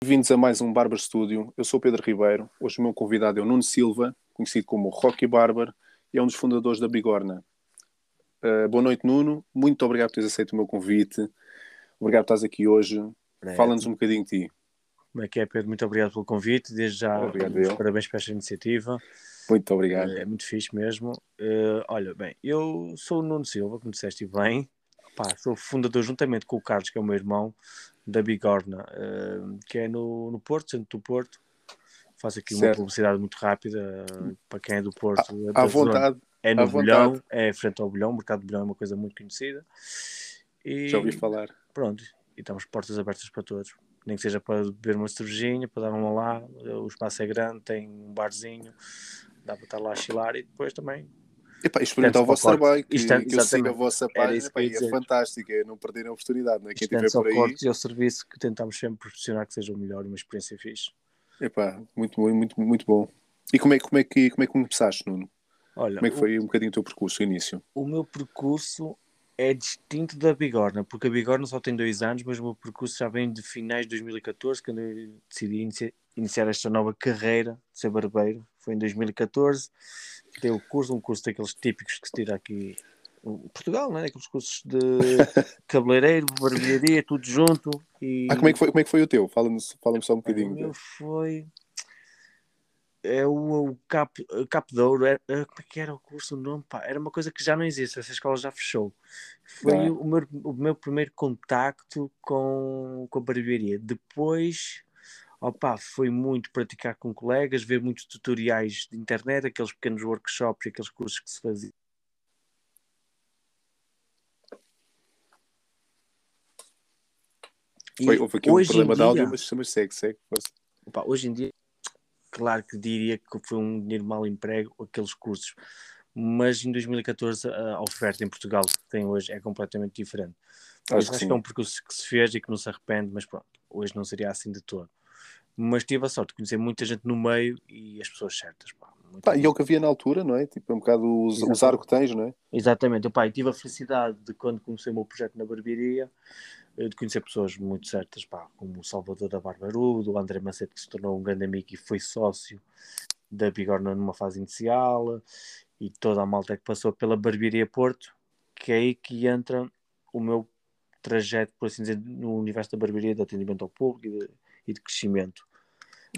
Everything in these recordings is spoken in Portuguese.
Bem-vindos a mais um Barber Studio. Eu sou Pedro Ribeiro. Hoje o meu convidado é o Nuno Silva, conhecido como Rocky Barber, e é um dos fundadores da Bigorna. Uh, boa noite, Nuno. Muito obrigado por teres aceito o meu convite. Obrigado por estás aqui hoje. É. Fala-nos um bocadinho de ti. Como é que é, Pedro? Muito obrigado pelo convite. Desde já, obrigado, parabéns por esta iniciativa. Muito obrigado. É, é muito fixe mesmo. Uh, olha, bem, eu sou o Nuno Silva, como disseste bem. Pá, sou fundador, juntamente com o Carlos, que é o meu irmão, da Bigorna, uh, que é no, no Porto, centro do Porto. Faço aqui certo. uma publicidade muito rápida uh, para quem é do Porto. À, à vontade. É no Bolhão, é frente ao Bolhão. O mercado de Bolhão é uma coisa muito conhecida. E, Já ouvi falar. Pronto, e estamos portas abertas para todos. Nem que seja para beber uma cervejinha, para dar uma lá. O espaço é grande, tem um barzinho, dá para estar lá a chilar e depois também Epá, experimentar o vosso trabalho, que, Isto, que eu siga a vossa página, epá, é fantástico, é não perder a oportunidade, não é? Quem tiver por aí... e o serviço que tentamos sempre proporcionar que seja o melhor, uma experiência fixe. Epá, muito, muito, muito bom. E como é, como é, que, como é que começaste, Nuno? Olha, como é que foi o, um bocadinho o teu percurso, o início? O meu percurso é distinto da Bigorna, porque a Bigorna só tem dois anos, mas o meu percurso já vem de finais de 2014, quando eu decidi iniciar, esta nova carreira de ser barbeiro. Foi em 2014 dei o curso, um curso daqueles típicos que se tira aqui em Portugal, não é? Aqueles cursos de cabeleireiro, barbearia, tudo junto. E... Ah, como é que foi, como é que foi o teu? Fala-me fala só um bocadinho. O meu foi. É o, o Cap, Cap de Ouro, era, é, como é que era o curso, o nome? Pá, era uma coisa que já não existe, essa escola já fechou. Foi ah. o, meu, o meu primeiro contacto com, com a barbearia. Depois opa, foi muito praticar com colegas, ver muitos tutoriais de internet, aqueles pequenos workshops, aqueles cursos que se faziam. Foi, houve aqui um problema dia, de áudio, mas, mas segue, segue. Opa, hoje em dia, claro que diria que foi um dinheiro mal emprego aqueles cursos, mas em 2014 a oferta em Portugal que tem hoje é completamente diferente. Acho, acho que, que é um percurso que se fez e que não se arrepende, mas pronto, hoje não seria assim de todo mas tive a sorte de conhecer muita gente no meio e as pessoas certas. Pá, pá, e é o que havia na altura, não é? Tipo, é um bocado os, usar o que tens, não é? Exatamente. Eu, tive a felicidade de quando comecei o meu projeto na barbearia eh, de conhecer pessoas muito certas, pá, como o Salvador da Barbarudo, o André Macedo, que se tornou um grande amigo e foi sócio da Bigorna numa fase inicial, e toda a malta que passou pela Barbearia Porto, que é aí que entra o meu trajeto, por assim dizer, no universo da barbearia, de atendimento ao público e de, crescimento.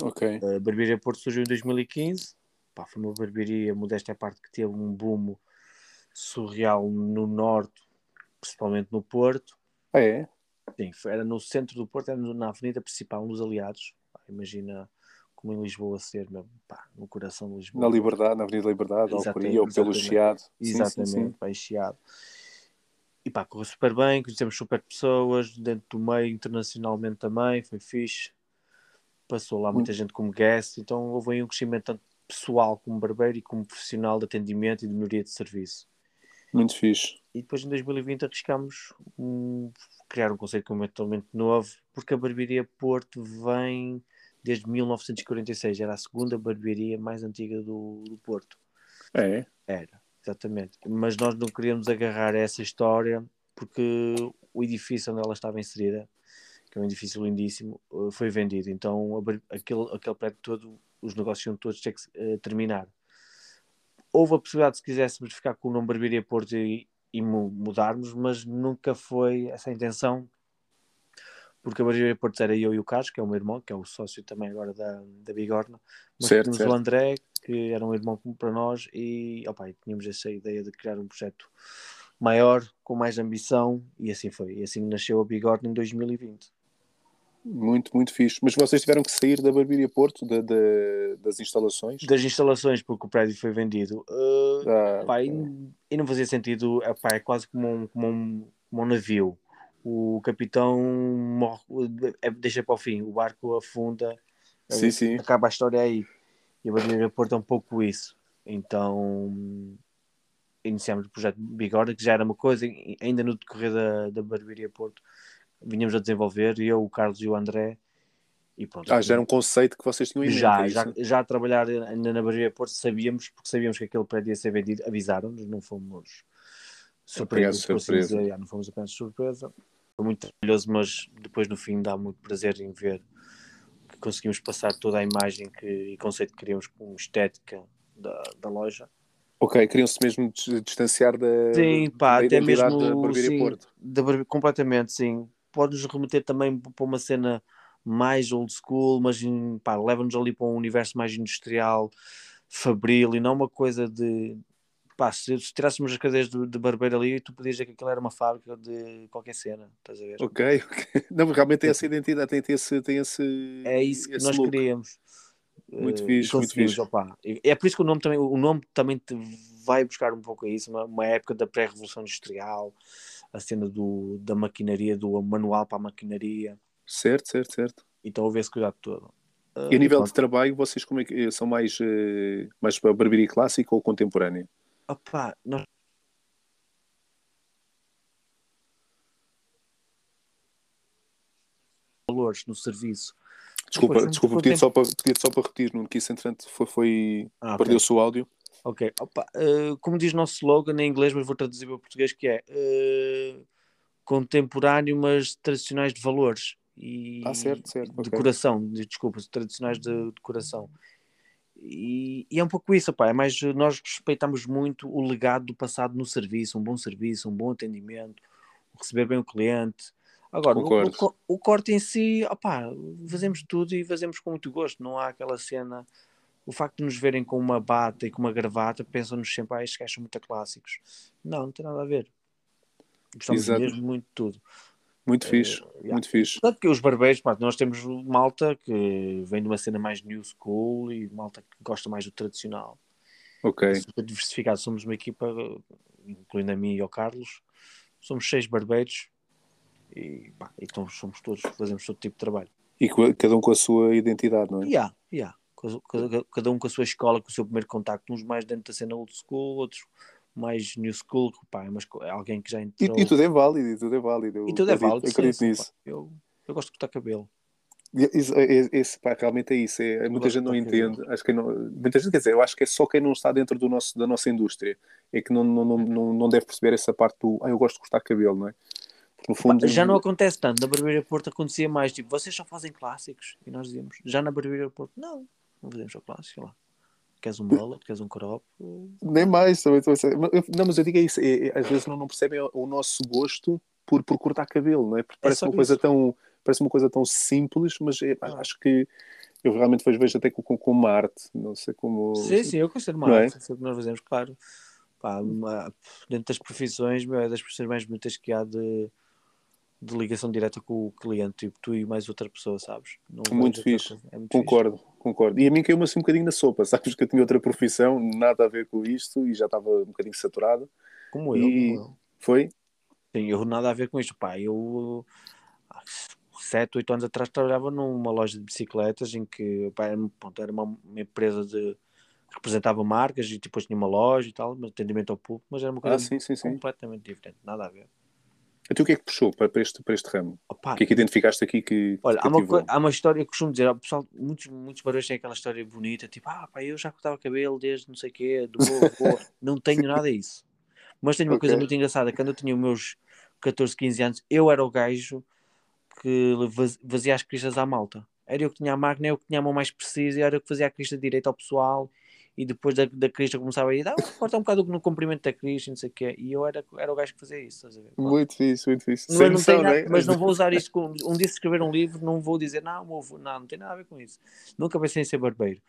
Ok. A Barbearia Porto surgiu em 2015. Pá, foi uma barbearia, modéstia à parte, que teve um boom surreal no norte, principalmente no Porto. Ah, é? Sim, era no centro do Porto, era na avenida principal, nos Aliados. Pá, imagina como em Lisboa ser, mesmo, pá, no coração de Lisboa. Na Liberdade, na Avenida Liberdade, ou pelo Chiado. Exatamente, sim, sim, sim. Chiado. E pá, correu super bem, conhecemos super pessoas, dentro do meio, internacionalmente também, foi fixe passou lá muita gente como guest, então houve aí um crescimento tanto pessoal como barbeiro e como profissional de atendimento e de melhoria de serviço. Muito fixe. E depois em 2020 arriscámos um, criar um conceito completamente novo, porque a barbearia Porto vem desde 1946, era a segunda barbearia mais antiga do, do Porto. É? Era, exatamente. Mas nós não queríamos agarrar essa história porque o edifício onde ela estava inserida que é um edifício lindíssimo, eh, foi vendido. Então aquele, aquele prédio todo, os negócios iam todos ter que uh, terminar. Houve a possibilidade, se quiséssemos, ficar com o nome Barbearia Porto e, e mudarmos, mas nunca foi essa a intenção, porque a Barbearia Porto era eu e o Carlos, que é o meu irmão, que é o sócio também agora da, da Bigorna, mas certo, tínhamos certo. o André, que era um irmão para nós, e opa, tínhamos essa ideia de criar um projeto maior, com mais ambição, e assim foi. E assim nasceu a Bigorna em 2020. Muito, muito fixe. Mas vocês tiveram que sair da Barbearia Porto, da, da, das instalações? Das instalações, porque o prédio foi vendido. Uh, ah, pá, e, e, não fazia sentido, é, pá, é quase como um, como, um, como um navio. O capitão morre, é, deixa para o fim, o barco afunda, sim, sim. acaba a história aí. E a Barbearia Porto é um pouco isso. Então iniciamos o projeto Bigorna, que já era uma coisa, ainda no decorrer da, da Barbearia Porto vinhamos a desenvolver, eu, o Carlos e o André, E pronto, Ah, já era um conceito que vocês tinham em mente. já, é já, já a trabalhar ainda na Barbearia Porto sabíamos, porque sabíamos que aquele prédio ia ser vendido, avisaram-nos, não fomos surpresos, surpresa. dizer, não fomos apenas surpresa. Foi muito trabalhoso, mas depois no fim dá muito prazer em ver que conseguimos passar toda a imagem que, e conceito que queríamos com estética da, da loja. Ok, queriam-se mesmo dis- distanciar da, Sim, pá, da até mesmo da sim, Porto. da completamente, sim. Pode-nos remeter também para uma cena mais old school, mas leva-nos ali para um universo mais industrial, fabril e não uma coisa de pá, se, se tirássemos as cadeiras de, de barbeiro ali, tu podias dizer que aquilo era uma fábrica de qualquer cena, estás a ver? Ok, ok. Não, realmente tem essa identidade, tem, tem esse, tem esse. É isso que nós look. queríamos. Muito Eh, fixe, muito fixe. opá. E É por isso que o nome também, o nome também te vai buscar um pouco a isso, uma, uma época da pré-revolução industrial, a cena do, da maquinaria, do manual para a maquinaria. Certo, certo, certo. Então houve esse cuidado todo. E a nível de trabalho, vocês como é que são mais, eh, mais para barbearia clássica ou contemporânea? Opá, nós... valores no serviço. Desculpa, Depois, desculpa, muito pedi tempo- só para, só para repetir, que isso entretanto foi, foi... Ah, ok. perdeu-se o áudio. Ok, Opa, eh, como diz o nosso slogan em inglês, mas vou traduzir para o português, que é eh, contemporâneo, mas tradicionais de valores e Ah, certo, certo, de ok. coração, de, desculpa, tradicionais de, de coração. E, e é um pouco isso, opá, é mais nós respeitamos muito o legado do passado no serviço, um bom serviço, um bom atendimento, receber bem o cliente. Agora, o, o o corte em si, opá, fazemos tudo e fazemos com muito gosto, não há aquela cena o facto de nos verem com uma bata e com uma gravata, pensam-nos sempre, ah, estes gajos são muito clássicos. Não, não tem nada a ver. Gostamos Exato. mesmo muito de tudo. Muito fixe, yeah. muito fixe. Tanto que os barbeiros, pá, nós temos malta que vem de uma cena mais new school e malta que gosta mais do tradicional. Ok, super diversificado. Somos uma equipa, incluindo a mim e ao Carlos, somos seis barbeiros e, pá, então somos todos, fazemos todo tipo de trabalho. e cada um com a sua identidade, não é? E há. Cada, um com a sua escola, com o seu primeiro contacto, uns mais dentro da cena old school, outros mais new school, pá, é, esco- é alguém que já E, entrou. e tudo é válido, e tudo é válido. eu E tudo é válido. sim, Acredito sim, nisso. Eu, eu gosto de cortar cabelo. E Isso, é- esse, pá, realmente é isso. É, muita gente não entende. Acho que não, muita gente quer dizer, eu acho que é só quem não está dentro do nosso, da nossa indústria é que não, não, não, não, deve perceber essa parte do ah, eu gosto de cortar cabelo, não é? Porque no fundo. Já não acontece tanto. Na Barbeira Porto acontecia mais, tipo, vocês só fazem clássicos. E nós dizíamos, já na Barbeira Porto, não, não fazemos só clássicos. sei lá. Queres um mullet, queres um crop? Nem mais. Também, também, não, mas eu digo é isso. é- é- às vezes não, não percebem o, o nosso gosto por, por cortar cabelo, não é? Porque parece só uma coisa tão. Parece uma coisa tão simples, mas é, pá, acho que eu realmente vejo, vejo até como, como uma arte. Não sei como. Sim, sim, eu considero uma é? arte, é o nós fazemos, claro. Pá, uma- dentro das profissões, meu, é das profissões mais bonitas que há de, de ligação direta com o cliente, tipo tu e mais outra pessoa, sabes? Não Muito vejo outra fixe. É muito fixe. Concordo, concordo. E a mim caiu-me assim um bocadinho na sopa, sabes que eu tinha outra profissão, nada a ver com isto e já estava um bocadinho saturado. Como eu, E- como eu. Foi? Sim, eu nada a ver com isto. Pá, eu há sete, oito anos atrás trabalhava numa loja de bicicletas em que pá, era, uma, uma empresa de que representava marcas e depois tinha uma loja e tal, mas atendimento ao público, mas era uma coisa Ah, sim, sim, sim. completamente diferente, nada a ver. Então o que é que puxou para, para este, para este ramo? Opa, O que é que identificaste aqui que, Olha, há uma, há uma história que eu costumo dizer, pessoal, muitos, muitos barulhos têm aquela história bonita, tipo, ah, pá, eu já cortava cabelo desde não sei o quê, do não tenho nada disso. Mas tenho uma coisa Ok. muito engraçada, quando eu tinha os meus 14, 15 anos, eu era o gajo que vaz- fazia as cristas à malta. Era eu que tinha a máquina, eu que tinha a mão mais precisa, era eu que fazia a crista direita ao pessoal, e depois da, da crista começava a ir, ah, corta um bocado no comprimento da crista, e não sei o quê, e eu era, era o gajo que fazia isso, estás a ver? Muito fixe, muito fixe. Não, Sem não noção, tem nada- não é? mas não vou usar isto com, um dia se escrever um livro não vou dizer não, não, não tem nada a ver com isso nunca pensei em ser barbeiro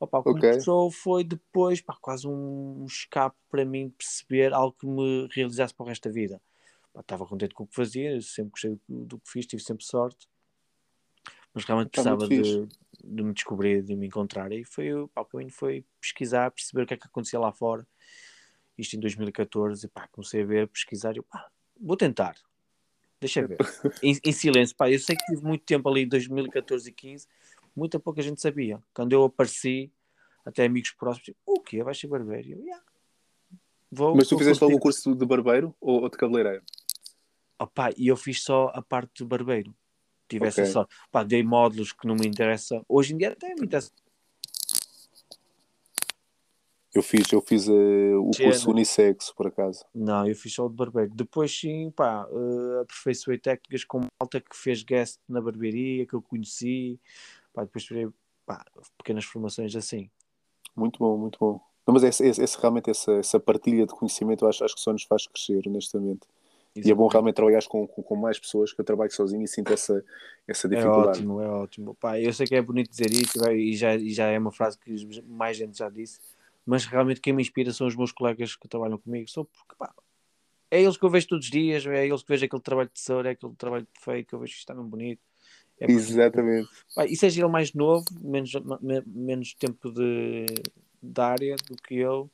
Opa, o que Ok. me puxou foi depois pá, quase um escape para mim perceber algo que me realizasse para o resto da vida Pá, estava contente com o que fazia sempre gostei do, do que fiz, tive sempre sorte mas realmente muito precisava de, de me descobrir, de me encontrar e foi, pá, o caminho foi pesquisar, perceber o que é que acontecia lá fora isto em 2014 e pá, comecei a ver, pesquisar e eu, pá, vou tentar deixa ver em, em silêncio, pá, eu sei que tive muito tempo ali em 2014 e 15 muita pouca gente sabia, quando eu apareci até amigos próximos, o quê? Vais ser barbeiro? Eu, "Yeah." Vou, Mas tu fizeste curtir." algum curso de barbeiro ou, ou de cabeleireiro? Opa, e eu fiz só a parte de barbeiro tive Ok. essa sorte. Pá, dei módulos que não me interessam. Hoje em dia até me interessa. Eu fiz, eu fiz eh, o Sim, curso não. Unissex, por acaso. Não, eu fiz só o de barbeiro. Depois sim, pá, eh, aperfeiçoei técnicas com malta que fez guest na barbearia, que eu conheci. Pá, depois tirei pá, pequenas formações assim. Muito bom, muito bom. Não, mas esse, esse- esse- realmente essa, essa partilha de conhecimento acho, acho que só nos faz crescer, honestamente. E é bom realmente trabalhar com, com, com mais pessoas que eu trabalho sozinho e sinto essa, essa É dificuldade. ótimo, é ótimo. Pá, eu sei que é bonito dizer isso e já, e já é uma frase que mais gente já disse, mas realmente quem me inspira são os meus colegas que trabalham comigo. Só porque pá, é eles que eu vejo todos os dias, é eles que vejo aquele trabalho de tesouro, é aquele trabalho feio que eu vejo que está mesmo bonito. É Exatamente. Pá, e seja ele mais novo, menos, me- menos tempo de, de área do que eu,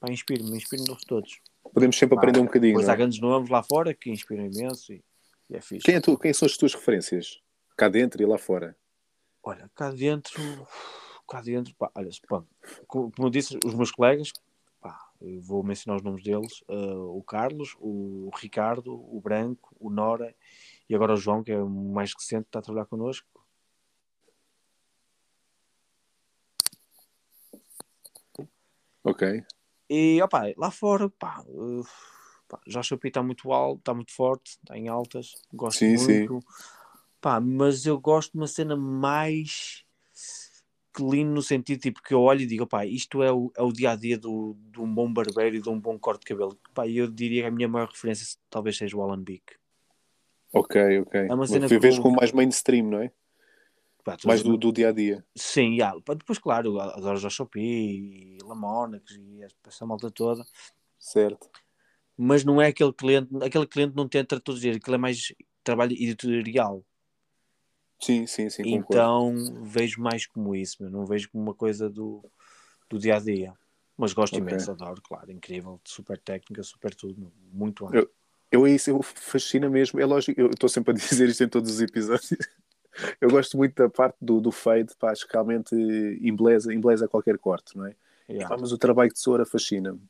pá, inspiro-me, inspiro-nos todos. Podemos sempre aprender um bocadinho. Depois não há é? grandes nomes lá fora que inspiram imenso e, e é fixe. Quem, é tu, quem são as tuas referências? Cá dentro e lá fora? Olha, cá dentro, cá dentro, pá, olha, pronto, como, disse, os meus colegas, pá, vou mencionar os nomes deles, eh, o Carlos, o Ricardo, o Branco, o Nora e agora o João, que é o mais recente, está a trabalhar connosco. Ok. E, opá, lá fora, pá, eh, pá já o Chopi está muito alto, está muito forte, está em altas, gosto Sim, sim. muito. Pá, mas eu gosto de uma cena mais clean no sentido tipo que eu olho e digo, pá, isto é o, é o dia a dia do, de um bom barbeiro e de um bom corte de cabelo. Pá, eu diria que a minha maior referência talvez seja o Alan Beak. Ok, ok. É uma Mas cena tu vês que eu- como mais mainstream, não é? Pá, Mais do, do dia a dia. Sim, já. Depois, claro, adoro o Chopi e Lamonax e essa malta toda. Certo. mas não é aquele cliente, aquele cliente não tenta traduzir, aquele é mais trabalho editorial. Sim, sim, sim. concordo. Então vejo mais como isso, meu, não vejo como uma coisa do, do dia a dia. Mas gosto Ok. imenso, adoro, claro, incrível, super técnica, super tudo, meu, muito bom. Eu- Eu, isso eu fascina mesmo. É lógico, eu estou sempre a dizer isto em todos os episódios. Eu gosto muito da parte do, do fade, pá, acho que realmente embeleza, embeleza qualquer corte, não é? Yeah. Pá, mas o trabalho de tesoura fascina-me.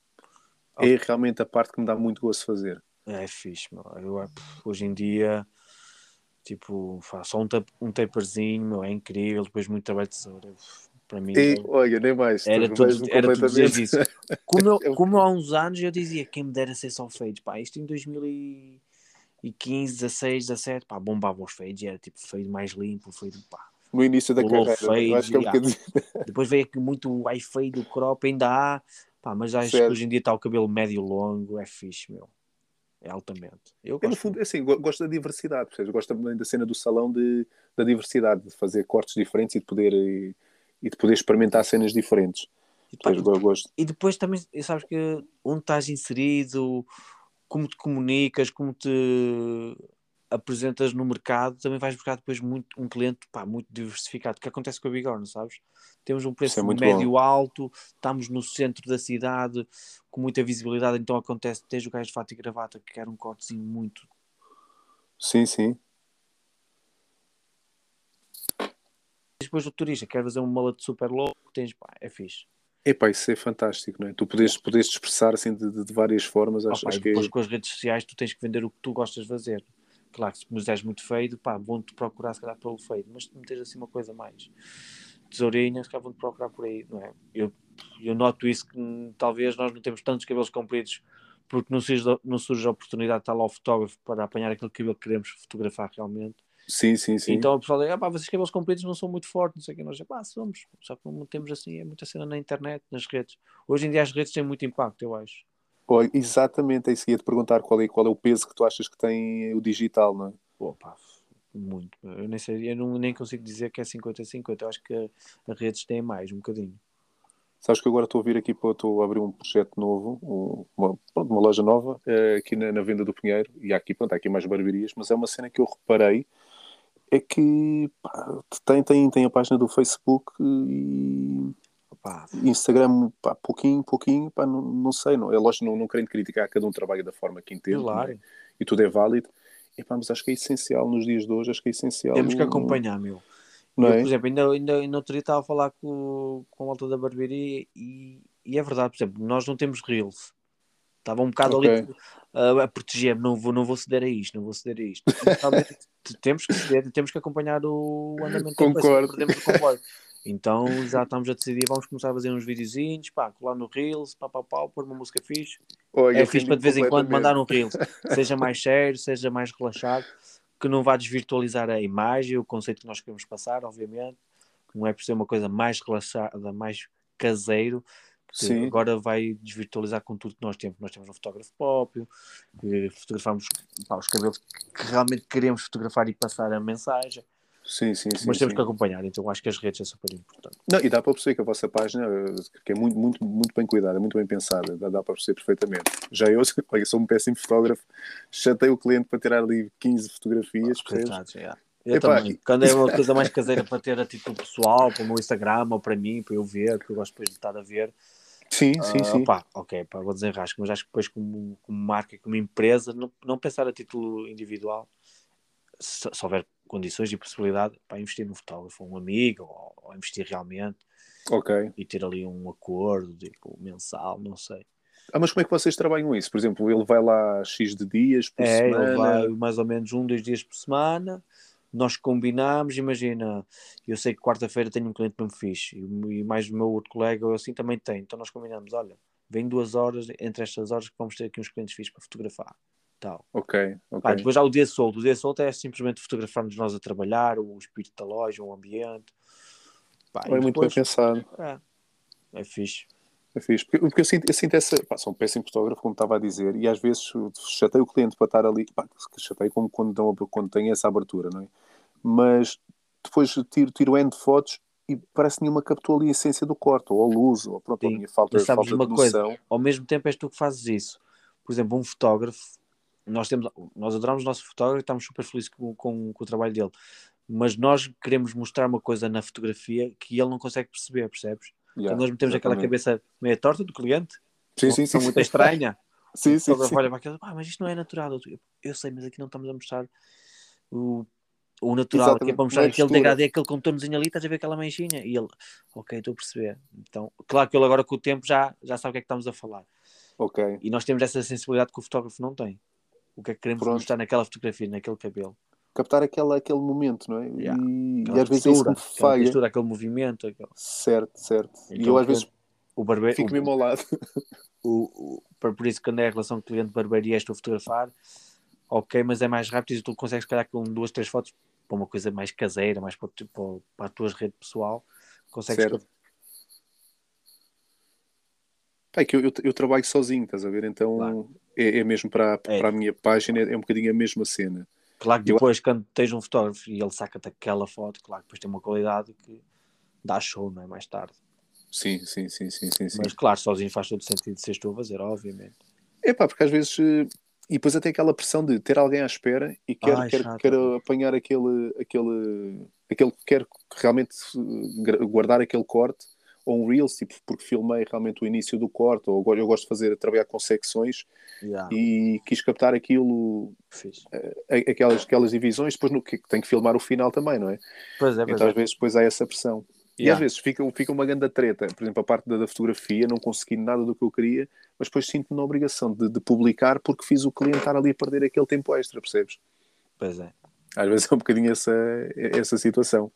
É realmente a parte que me dá muito gosto de fazer. É fixe, meu. Eu, eh, hoje em dia, tipo, faço só um, tap, um taperzinho, meu, é incrível, depois muito trabalho de tesoura. Para mim, E, olha, nem mais. Era tu tudo, era tudo dizer isso. Como, eu- Eu- como há uns anos eu dizia quem me dera ser só fades, pá, isto em 2015, 16, 17, pá, bombava os fades, era tipo fade mais limpo, fade, pá. No início da carreira. eu acho que é um fade, bocadinho. Depois veio aqui muito o high fade, o crop, ainda há, pá, mas acho Certo. que hoje em dia está o cabelo médio longo, é fixe, meu. É altamente. Eu Eu, no gosto fundo, assim, go- gosto da diversidade, percebes? gosto também da cena do salão de, da diversidade, de fazer cortes diferentes e de poder, e, e de poder experimentar cenas diferentes. E, pá, gosto. e depois também, sabes que onde estás inserido, como te comunicas, como te apresentas no mercado, também vais buscar depois muito, um cliente pá, muito diversificado, que acontece com a Bigorna, sabes? Temos um Isso preço é muito médio alto, estamos no centro da cidade, com muita visibilidade, então acontece, tens o gajo de fato e gravata que quer um cortezinho muito. Sim, sim. Depois o turista quer fazer um malete super louco, tens, pá, é fixe. Epá, isso é fantástico, não é? Tu podes, podes te expressar assim de, de- de várias formas, acho, Opa, acho e que depois com as redes sociais tu tens que vender o que tu gostas de fazer. Claro que se me deres muito feio, pá, vão-te procurar se calhar pelo feio, mas se me tens assim uma coisa mais tesourinha, se calhar vão-te procurar por aí, não é? Eu, eu noto isso que talvez nós não temos tantos cabelos compridos porque não surge, não surge a oportunidade de estar lá o fotógrafo para apanhar aquele cabelo que queremos fotografar realmente. Sim, sim, sim. Então o pessoal diz, ah, pá, vocês cabelos compridos não são muito fortes, não sei o que, nós dizemos, pá, somos, só que não temos assim, é muita cena na internet, nas redes. Hoje em dia as redes têm muito impacto, eu acho. Olha, exatamente, é isso que ia te perguntar qual é, qual é o peso que tu achas que tem o digital, não é? Pá, muito. Eu nem sei, eu não, nem consigo dizer que é 50-50. Eu acho que as redes têm mais, um bocadinho. Sabes que agora estou a vir aqui para estou a abrir um projeto novo, um- uma, pronto, uma loja nova, eh, aqui na, na Venda do Pinheiro, e há aqui, pronto, há aqui mais barbarias, mas é uma cena que eu reparei, é que pá, tem, tem, tem a página do Facebook e Pá, Instagram, pá, pouquinho, pouquinho, pá, não, não sei, não, é lógico, não, não querendo criticar, cada um trabalha da forma que entende, é? claro. e tudo é válido, e, pá, mas acho que é essencial nos dias de hoje, acho que é essencial. Temos que acompanhar, meu. Não eu, é? por exemplo, ainda, ainda, ainda outro dia estava a falar com, com a malta da barbearia e, e é verdade, por exemplo, nós não temos reels. Estava um bocado Ok. ali uh, a proteger-me, não vou, não vou ceder a isto, não vou ceder a isto. temos que ceder, temos que acompanhar o andamento Concordo. Concordo. Então já estamos a decidir, vamos começar a fazer uns videozinhos, pá, colar no Reels, pá, pá, pá, pôr uma música fixe. Olha, é fixe para de vez em quando mandar um Reels, seja mais sério, seja mais relaxado, que não vá desvirtualizar a imagem, o conceito que nós queremos passar, obviamente. Não é por ser uma coisa mais relaxada, mais caseiro, Sim. agora vai desvirtualizar com tudo que nós temos. Nós temos um fotógrafo próprio, que fotografamos pá, os cabelos que realmente queremos fotografar e passar a mensagem. Sim, sim, sim. Mas temos sim. que acompanhar, então acho que as redes é super importante. Não, e dá para perceber que a vossa página que é muito, muito, muito bem cuidada, muito bem pensada, dá, dá para perceber perfeitamente. Já eu, olha, sou um péssimo fotógrafo, chatei o cliente para tirar ali 15 fotografias. Ah, é. Eu Epá, também. Quando é uma coisa mais caseira para ter a título pessoal, para o meu Instagram ou para mim, para eu ver, que eu gosto depois de estar a ver. Sim, sim, uh, sim. Pá, ok, pá, vou desenrascar, mas acho que depois, como, como marca, como empresa, não, não pensar a título individual, se, se houver condições e possibilidade para investir num fotógrafo, um amigo, ou, ou, investir realmente. Ok. E ter ali um acordo, tipo, mensal, não sei. Ah, mas como é que vocês trabalham isso? Por exemplo, ele vai lá X de dias por é, semana? Ele vai mais ou menos um, dois dias por semana. Nós combinamos, imagina, eu sei que quarta-feira tenho um cliente mesmo fixe e, e mais o meu outro colega assim também tem. Então nós combinamos, olha, vem duas horas, entre estas horas que vamos ter aqui uns clientes fixos para fotografar tal. Ok, ok. Pá, depois há o dia solto. O dia solto é simplesmente fotografarmos nós a trabalhar, o espírito da loja, o ambiente. Pá, é muito bem pensado. É, é fixe. É fixe. Porque, porque eu, sinto, eu sinto essa. Pá, sou um péssimo fotógrafo, como estava a dizer, e às vezes chatei o cliente para estar ali. Pá, chatei como quando, dão, quando tem essa abertura, não é? Mas depois tiro, tiro N de fotos e parece nenhuma captou ali a essência do corte, ou a luz, ou pronto, Sim. a minha falta, falta de noção. Coisa, ao mesmo tempo és tu que fazes isso. Por exemplo, um fotógrafo nós temos nós adoramos o nosso fotógrafo e estamos super felizes com, com, com, o trabalho dele mas nós queremos mostrar uma coisa na fotografia que ele não consegue perceber, percebes? Yeah, nós metemos aquela cabeça meia torta do cliente sim, sim, sim, muito estranha sim, sim, sim. olha para aquilo, ah, mas isto não é natural eu, eu sei, mas aqui não estamos a mostrar o, o natural, Exatamente. aqui é para mostrar aquele degradê, aquele contornozinho ali, estás a ver aquela manchinha e ele, ok, estou a perceber então, claro que ele agora com o tempo já, já sabe o que é que estamos a falar ok, e nós temos essa sensibilidade que o fotógrafo não tem o que é que queremos Pronto. mostrar naquela fotografia, naquele cabelo. Captar aquela, aquele momento, não é? Yeah. E, e, às vezes textura, é isso falha. Textura, aquele movimento. Aquele... Certo, certo. Então, e eu às vezes o barbe... fico mesmo ao lado. O, o, por isso, quando é a relação cliente-barbearia, estou a fotografar, ok, mas é mais rápido e tu consegues, calhar, com duas, três fotos para uma coisa mais caseira, mais para, para, para a tua rede pessoal, consegues certo. É que eu, eu, eu, trabalho sozinho, estás a ver? Então claro. é, é, mesmo para, é. para a minha página, é um bocadinho a mesma cena. Claro que depois, quando tens um fotógrafo e ele saca-te aquela foto, claro que depois tem uma qualidade que dá show, não é? Mais tarde. Sim, sim, sim, sim, sim. Mas claro, sozinho faz todo sentido ser tu a fazer, obviamente. É pá, porque às vezes. Eh, e depois até aquela pressão de ter alguém à espera e quer, Ai, quer, quer apanhar aquele, aquele, aquele que quer realmente eh, guardar aquele corte ou um Reels, tipo, porque filmei realmente o início do corte, ou eu gosto de fazer, trabalhar com secções yeah. e quis captar aquilo, uh, aquelas, aquelas divisões, depois no, que tem que filmar o final também, não é? Pois é, pois então é. às vezes depois há essa pressão. Yeah. E às vezes fica, fica uma grande treta, por exemplo, a parte da, da, fotografia, não consegui nada do que eu queria, mas depois sinto-me na obrigação de, de, publicar porque fiz o cliente estar ali a perder aquele tempo extra, percebes? Pois é. Às vezes é um bocadinho essa, essa situação.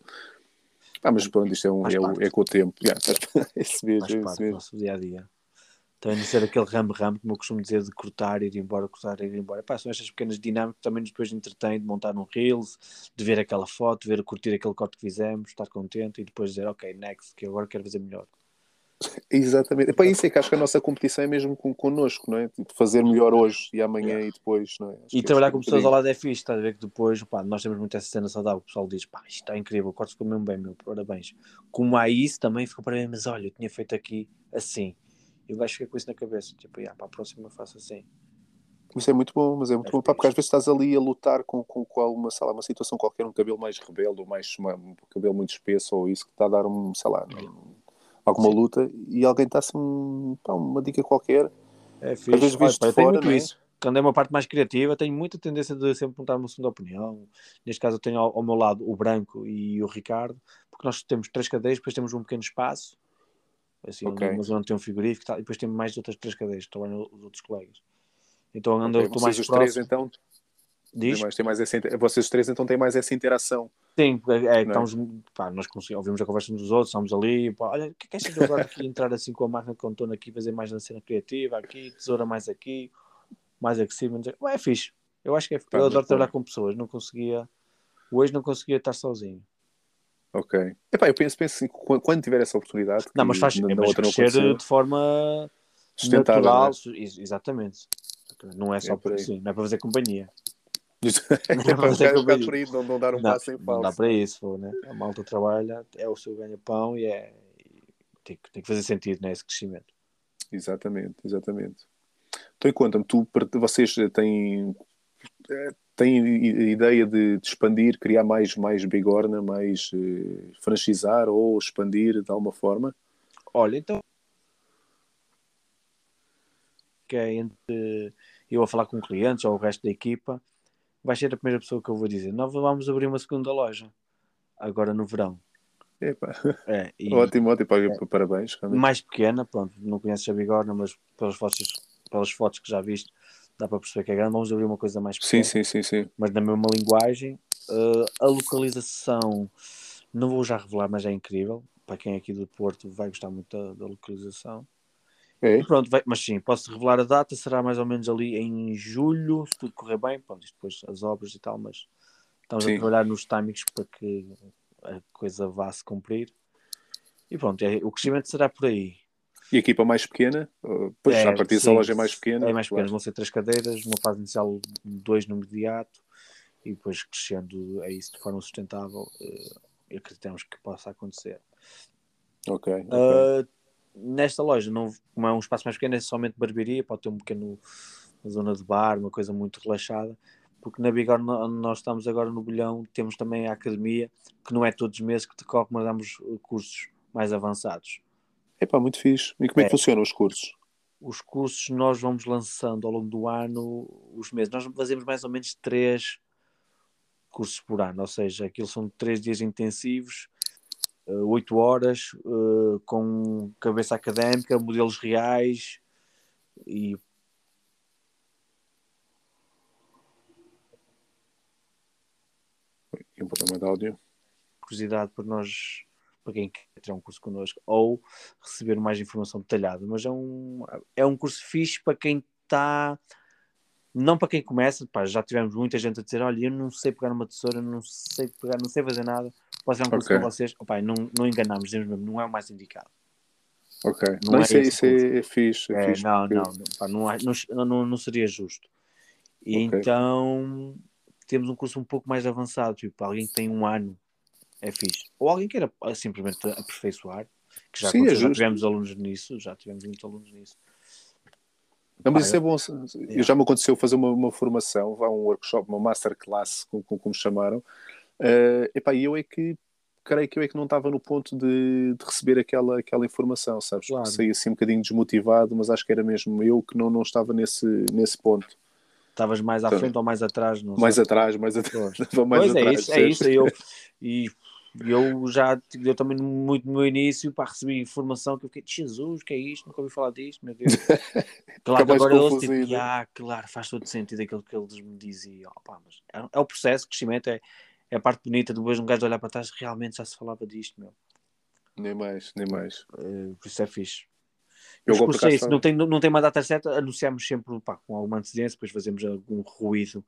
Ah, mas pronto, isto é, um, é, é, com o tempo. Yeah, esse mesmo, faz parte do nosso dia a dia. Também de ser aquele rambo-rambo, como eu costumo dizer, de cortar, ir embora, cortar, ir embora. Pá, são estas pequenas dinâmicas que também depois entretêm de montar um Reels, de ver aquela foto, ver, curtir aquele corte que fizemos, estar contente e depois dizer, ok, next, que agora quero fazer melhor. Exatamente. Para isso é que acho que a nossa competição é mesmo com, connosco, não é? Tipo, fazer melhor hoje e amanhã e depois, não é? Acho e trabalhar com pessoas ao lado é fixe, estás a ver que depois, pá, nós temos muito essa cena saudável, o pessoal diz, pá, isto está incrível, o corte ficou mesmo bem, meu, parabéns. Como há isso, também ficou para mim, mas olha, eu tinha feito aqui assim. E o gajo fica com isso na cabeça, tipo, yeah, para a próxima eu faço assim. Isso é muito bom, mas é muito é bom, pá, porque às vezes estás ali a lutar com, com, com uma, sei lá, uma situação qualquer, um cabelo mais rebelde, ou mais, um cabelo muito espesso, ou isso que está a dar um, sei lá, um, alguma Sim. luta e alguém está-se um, uma dica qualquer. É fixe. Às vezes visto Olha, fora, muito é? isso. Quando é uma parte mais criativa, tenho muita tendência de sempre perguntar uma segunda opinião. Neste caso, eu tenho ao, ao, meu lado o Branco e o Ricardo, porque nós temos três cadeias, depois temos um pequeno espaço, assim, okay. uma zona tem um frigorífico e, tal, e depois temos mais outras três cadeias, que trabalham os outros colegas. Então ando Ok, estou Vocês mais os próximo. três, então, Diz? mais, têm mais essa, vocês três, então, têm mais essa interação. Sim, é, é, é? estamos, pá, nós conseguimos, ouvimos a conversa dos outros, estamos ali, pá, olha, o que é que achas de agora aqui entrar assim com a máquina de contorno aqui, fazer mais na cena criativa aqui, tesoura mais aqui, mais cima, não é fixe. Eu acho que é, Pá, eu adoro trabalhar com pessoas, não conseguia, hoje não conseguia estar sozinho. Ok. Epá, eu penso, penso assim, quando, tiver essa oportunidade, Não, mas faz na, na mas outra não de forma sustentável, natural, é? ex- exatamente. Não é só É por assim, não é para fazer companhia. É é ficar, por aí, não, não dar um Não, passo em não falso. dá para isso, né? A malta trabalha, é o seu ganha-pão e é e tem, que- tem que fazer sentido, né? Esse crescimento. Exatamente, exatamente. Então, e conta-me, tu, vocês têm, eh, têm ideia de, de expandir, criar mais, mais bigorna, mais eh, franchizar ou expandir de alguma forma? Olha, então. Que é entre eu a falar com clientes ou o resto da equipa, vai ser a primeira pessoa que eu vou dizer: Nós vamos abrir uma segunda loja agora no verão. Epá, É, e ótimo, ótimo, olha, parabéns. realmente. mais pequena, pronto, não conheces a bigorna, mas pelas fotos, pelas fotos que já viste, dá para perceber que é grande. Vamos abrir uma coisa mais Sim, pequena, sim, sim, sim. mas na mesma linguagem. Uh, a localização, não vou já revelar, mas é incrível. Para quem é aqui do Porto, vai gostar muito da, da localização. É? Pronto, vai- mas sim, posso revelar a data, será mais ou menos ali em julho, se tudo correr bem, pronto, depois as obras e tal, mas estamos Sim. a trabalhar nos timings para que a coisa vá se cumprir. E pronto, é- o crescimento será por aí. E a equipa mais pequena? Pois, É, a partir dessa loja é mais pequena. É mais pequeno, claro. vão ser três cadeiras, numa fase inicial dois no imediato e depois crescendo a isso de forma sustentável, eh, acreditamos que possa acontecer. Ok, ok. Uh, nesta loja, não, como é um espaço mais pequeno, é somente barbearia, pode ter um pequeno uma zona de bar, uma coisa muito relaxada, porque na Bigorna, onde nós estamos agora no Bolhão, temos também a academia, que não é todos os meses que decorre, mas damos uh, cursos mais avançados. Epá, muito fixe. E como é que É. funcionam os cursos? Os cursos nós vamos lançando ao longo do ano os meses. Nós fazemos mais ou menos três cursos por ano, ou seja, aquilo são três dias intensivos, eh, oito horas, eh, com cabeça académica, modelos reais e um problema de áudio? curiosidade para nós, para quem quer tirar um curso connosco, ou receber mais informação detalhada. Mas é um, é um curso fixe para quem está. Não para quem começa, pá, já tivemos muita gente a dizer: Olha, eu não sei pegar uma tesoura, não sei pegar, não sei fazer nada. Tirar um curso Ok. com vocês? Opa, não, não enganamos, dizemos mesmo, não é o mais indicado. Ok. Não Não, é isso, é, isso é, é fixe. É É, fixe não, porque- não, não, não, não, seria justo. E Ok. então temos um curso um pouco mais avançado, tipo, alguém que tem um ano é fixe. Ou alguém queira ah, simplesmente aperfeiçoar, que já, Sim, é já tivemos alunos nisso, já tivemos muitos alunos nisso. Não, mas Pá, isso é bom. Eu já me aconteceu fazer uma, uma formação, um workshop, uma masterclass, como, como chamaram. Eh, epá, eu é que creio que eu é que não estava no ponto de, de receber aquela, aquela informação, sabes? Claro. Saí assim um bocadinho desmotivado, mas acho que era mesmo eu que não, não estava nesse, nesse ponto. Estavas mais à Então, frente ou mais atrás? Não Mais atrás, mais atrás. Pois. Estava mais Pois é atrás, isso, é isso. Eu, e eu já, eu também muito no meu início, pá, recebi informação que eu fiquei, Jesus, que é isto? Nunca ouvi falar disto, meu Deus. Claro que agora eles tipo, ah, claro, faz todo sentido aquilo que eles me diziam. Opá, mas é, é o processo, o crescimento é, é a parte bonita, depois um gajo olhar para trás, realmente já se falava disto, meu. Nem mais, nem mais. Eh, por isso é fixe. Eu Os vou cursos por é isso, não tem, não tem uma data certa, anunciamos sempre pá, com alguma antecedência, depois fazemos algum ruído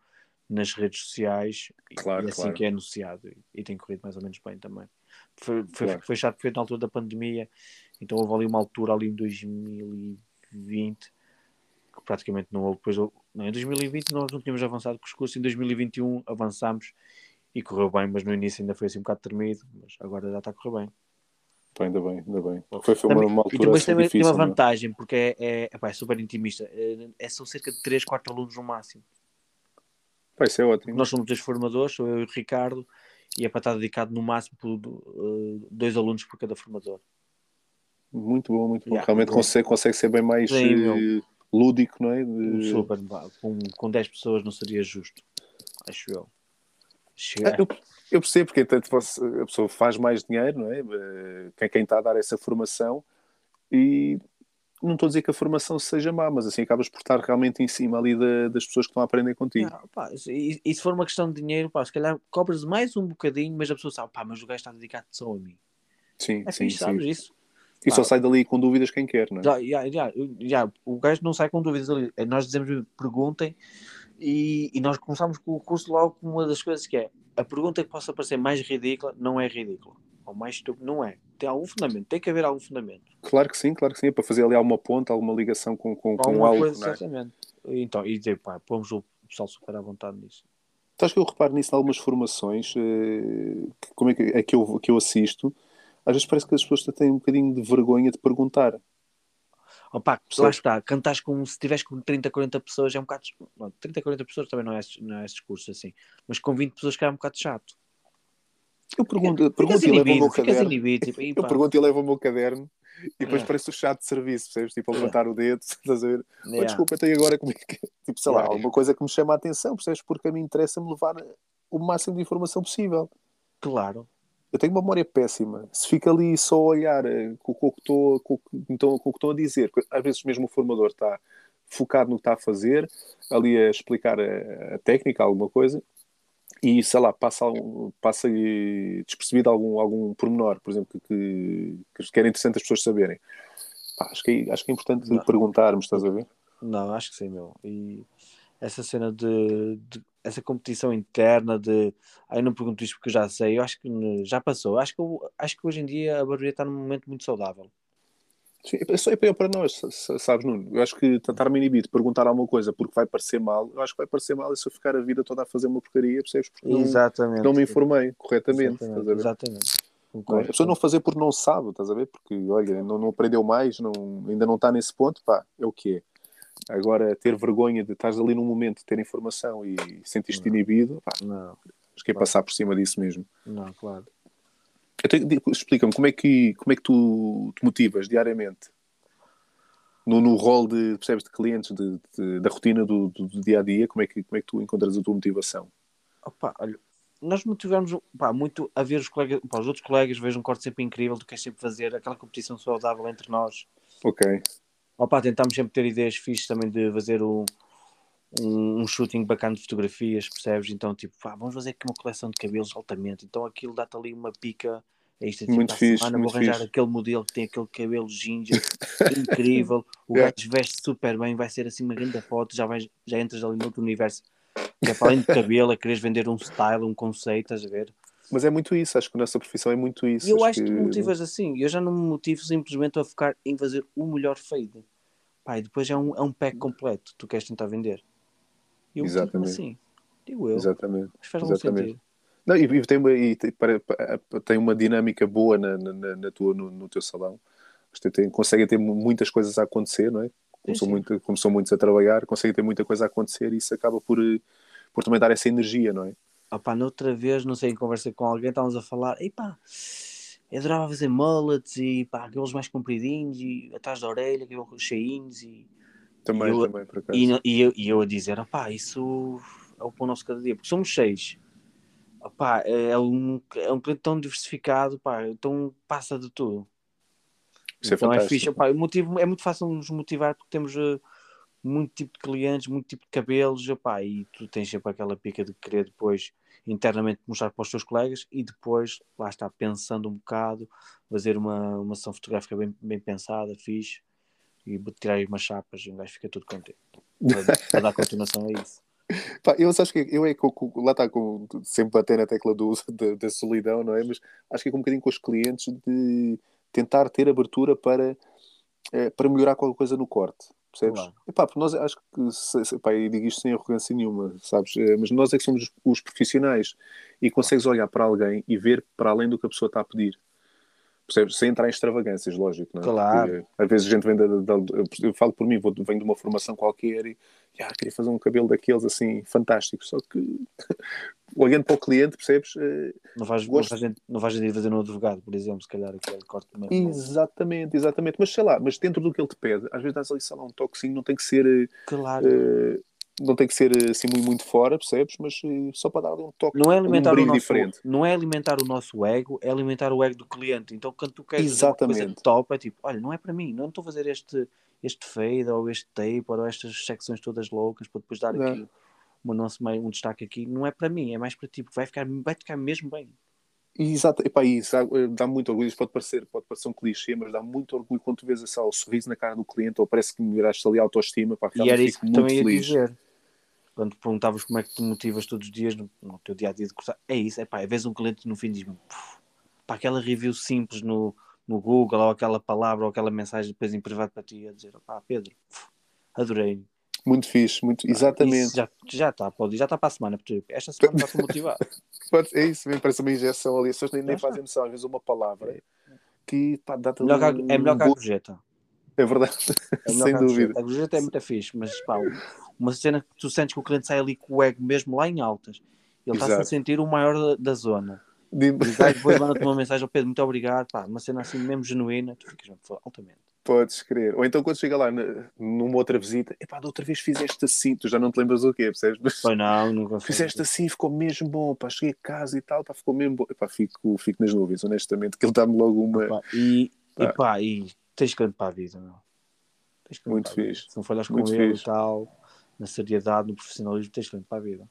nas redes sociais e- Claro, e assim claro. que é anunciado e, e tem corrido mais ou menos bem também. Foi, foi, Claro. foi chato, foi na altura da pandemia, então houve ali uma altura ali em 2020 que praticamente não houve, depois não, em 2020 nós não tínhamos avançado com os cursos, em 2021 avançámos e correu bem, mas no início ainda foi assim um bocado tremido, mas agora já está a correr bem. Pá, ainda bem, ainda bem. Foi, uma, uma e altura depois assim também tem difícil. uma não é? vantagem, porque é, é, epá, é super intimista. É, é, são cerca de 3, 4 alunos no máximo. Pá, isso é ótimo. Nós somos dois formadores, sou eu e o Ricardo, e é para estar dedicado no máximo por uh, dois alunos por cada formador. Muito bom, muito bom. Yeah, Realmente consegue, consegue ser bem mais Sim, eh, lúdico, não é? De- super, com, com 10 pessoas não seria justo, acho eu. Ah, Chega, eu, eu percebo porque tanto a pessoa faz mais dinheiro, não é? Eh, Quem, quem está a dar essa formação e não estou a dizer que a formação seja má, mas assim acabas por estar realmente em cima ali da, das pessoas que estão a aprender contigo. Não, pá, e, e, se for uma questão de dinheiro, pá, se calhar cobras mais um bocadinho, mas a pessoa sabe, pá, mas o gajo está dedicado só a mim. Sim, é sim, fixe, sim. sabes isso? E Pá. só sai dali com dúvidas quem quer, não é? Já, já, já, já, o gajo não sai com dúvidas ali. Nós dizemos perguntem e, e nós começamos com o curso logo com uma das coisas que é a pergunta que possa parecer mais ridícula não é ridícula. Ou mais estúpida, não é. Tem algum fundamento, tem que haver algum fundamento. Claro que sim, claro que sim. É para fazer ali alguma ponta, alguma ligação com, com, com Alguma algo, coisa, é? exatamente. Então, e dizer, pá, pomos o pessoal super à vontade nisso. Estás que eu reparo nisso em algumas formações, eh, que, como é que, é que, eu, que eu assisto, às vezes parece que as pessoas têm um bocadinho de vergonha de perguntar. Opa, lá Percebes? está, cantares com, se tiveres com 30, 40 pessoas é um bocado. Bom, 30, 40 pessoas também não é, não é esse discurso assim, mas com 20 pessoas que é um bocado chato. Eu pergunto, Ficas pergunto e levo o meu caderno. inibido. Tipo, e Eu pergunto e levo o meu caderno e depois É. parece o chato de serviço, percebes? Tipo, a É. levantar o dedo, estás a ver? Oh, yeah. desculpa, até agora como é que. Tipo, sei lá, alguma coisa que me chama a atenção, percebes? Porque a mim interessa-me levar o máximo de informação possível. Claro. Eu tenho uma memória péssima. Se fica ali só a olhar eh, com, com o que estou- com então, com o que estão a dizer, às vezes mesmo o formador está focado no que está a fazer, ali a explicar a, a técnica, alguma coisa, e sei lá, passa, passa eh, despercebido algum, algum pormenor, por exemplo, que, que, que era interessante as pessoas saberem. Pá, acho, que, é- acho que é importante Não. perguntarmos, estás a ver? Não, acho que sim, meu. E essa cena de, de- essa competição interna de ai não pergunto isto porque eu já sei, eu acho que já passou. Acho que, eu- acho que hoje em dia a barbearia está num momento muito saudável. Sim, é só é pior para nós, sa- sa- sabes, Nuno? Eu acho que estar-me inibido de perguntar alguma coisa porque vai parecer mal, eu acho que vai parecer mal e se eu ficar a vida toda a fazer uma porcaria, percebes? Porque não, Exatamente. não me informei corretamente? Exatamente. Não é? Concordo. A pessoa não fazer por não sabe, estás a ver? Porque, olha, não, não aprendeu mais, não, ainda não está nesse ponto, pá, é o que é. Agora, ter vergonha de estar ali num momento de ter informação e sentir-te inibido, pá, Não, acho que é passar por cima disso mesmo. não, claro. Explica-me, como é que, como é que tu te motivas diariamente? No, no rol de, percebes, de clientes, de, de- da rotina do, do, do dia a dia, como é, que, como é que tu encontras a tua motivação? Opa, olha, nós motivamos pá, muito a ver os colegas, pá, os outros colegas, vejo um corte sempre incrível, tu queres sempre fazer aquela competição saudável entre nós. Ok, Opa, tentamos sempre ter ideias fixas também de fazer um, um, um shooting bacana de fotografias, percebes? Então, tipo, pá, vamos fazer aqui uma coleção de cabelos altamente. Então aquilo dá-te ali uma pica. É isto, tipo, Muito fixe, semana muito vou arranjar fixe. aquele modelo que tem aquele cabelo ginger incrível. O Yeah. gajo veste super bem, vai ser assim uma grande foto, já, vais, já entras ali no outro universo. Que é para além do cabelo, é queres vender um style, um conceito, estás a ver? Mas é muito isso, acho que a nossa profissão é muito isso. E eu acho que tu motivas assim. Eu já não me motivo simplesmente a focar em fazer o melhor fade. E depois é um, é um pack completo que tu queres tentar vender. Eu Exatamente. assim. Digo eu. Exatamente. Mas faz Exatamente. sentido. Não, e, e tem, uma, e tem, para- tem uma dinâmica boa na, na, na tua, no, no teu salão. Você tem, consegue ter mu- muitas coisas a acontecer, não é? Como, sim. muito, como são muitos a trabalhar, consegue ter muita coisa a acontecer e isso acaba por, eh, por também dar essa energia, não é? Opá, noutra vez, não sei, em conversa com alguém, estávamos a falar, e pá, eu adorava fazer mullets e pá, aqueles mais compridinhos e atrás da orelha, aqueles cheinhos e, Também, E eu- também, por acaso. e, e eu, e eu a dizer, opá, isso é o pão nosso cada dia, porque somos seis. Opá, é um, é um cliente tão diversificado, pá, então passa de tudo. Isso é então é fantástico. fixe, opá, o motivo, é muito fácil nos motivar porque temos eh, muito tipo de clientes, muito tipo de cabelos, opá, e tu tens sempre aquela pica de querer depois internamente mostrar para os teus colegas e depois, lá está, pensando um bocado, fazer uma, uma sessão fotográfica bem, bem pensada, fixe, e tirar aí umas chapas e um gajo fica tudo contente. Para, dar continuação a isso. Pá, eu acho que eu é com, com- lá está com, sempre bater na tecla do, da, da solidão, não é? Mas acho que é com um bocadinho com os clientes de tentar ter abertura para, eh, para melhorar qualquer coisa no corte. Percebes? Claro. Epá, porque nós acho que, se, se, pá, eu digo isto sem arrogância nenhuma, sabes? Eh, Mas nós é que somos os, os profissionais e consegues olhar para alguém e ver para além do que a pessoa está a pedir. Percebes? Sem entrar em extravagâncias, lógico, não é? Claro. Porque, às vezes a gente vem da, da- da- eu falo por mim, vou, venho de uma formação qualquer e "Ah, queria fazer um cabelo daqueles assim, fantástico. Só que olhando para o cliente, percebes? Eh, Não vais, não, Gosto. vais, não vais ir fazer no advogado, por exemplo, se calhar aquele corte mesmo. Exatamente, exatamente. Mas sei lá, mas dentro do que ele te pede, às vezes dás ali, sei lá, um toquezinho, não tem que ser. eh, Claro. eh, não tem que ser assim muito, muito fora, percebes? Mas eh, só para dar um toque, não é alimentar um o nosso, diferente. Não é alimentar o nosso ego, é alimentar o ego do cliente. Então, quando tu queres Exatamente. fazer top, é tipo, olha, não é para mim, não estou a fazer este, este fade ou este tape ou estas secções todas loucas para depois dar Não. Uma nossa, um destaque aqui. Não é para mim, é mais para ti, porque vai ficar, vai ficar mesmo bem. Exato, epá, isso dá, dá muito orgulho. Isso pode parecer, pode parecer um clichê, mas dá muito orgulho quando tu vês esse, o sorriso na cara do cliente ou parece que melhoraste ali a autoestima. Pá, E era isso que também ia feliz. dizer. Quando perguntavas como é que te motivas todos os dias no, no teu dia a dia de cursar, é isso, é pá, vez um cliente no fim diz-me para aquela review simples no, no Google ou aquela palavra ou aquela mensagem depois em privado para ti a dizer, pá, Pedro, puf, adorei. Muito fixe, muito, exatamente. Isso já já está, pode, já está para a semana, porque esta semana está motivado. É isso mesmo, parece uma injeção ali. As pessoas nem, nem fazem noção, às vezes uma palavra que pá, dá-te Melhor que a- é melhor que a um- gorjeta. É verdade, É sem dúvida. A gorjeta é muito fixe, mas pá, uma cena que tu sentes que o cliente sai ali com o ego mesmo lá em altas. Ele está-se a sentir o maior da, da zona. De- E depois manda-te uma mensagem ao Pedro, muito obrigado, pá, uma cena assim mesmo genuína, tu ficas "Foi altamente. Podes crer. Ou então quando chega lá numa outra visita, epá, da outra vez fizeste assim, tu já não te lembras o quê, percebes? Mas Foi não, fizeste assim, ficou mesmo bom, pá, cheguei a casa e tal, pá, ficou mesmo bom. Epá, fico, fico nas nuvens, honestamente, que ele dá-me logo uma. Pá, e, Pá. pá, e tens grande para a vida, meu. Muito fixe. Se não falhas com Muito ele fixe. e tal, na seriedade, no profissionalismo, tens grande para a vida.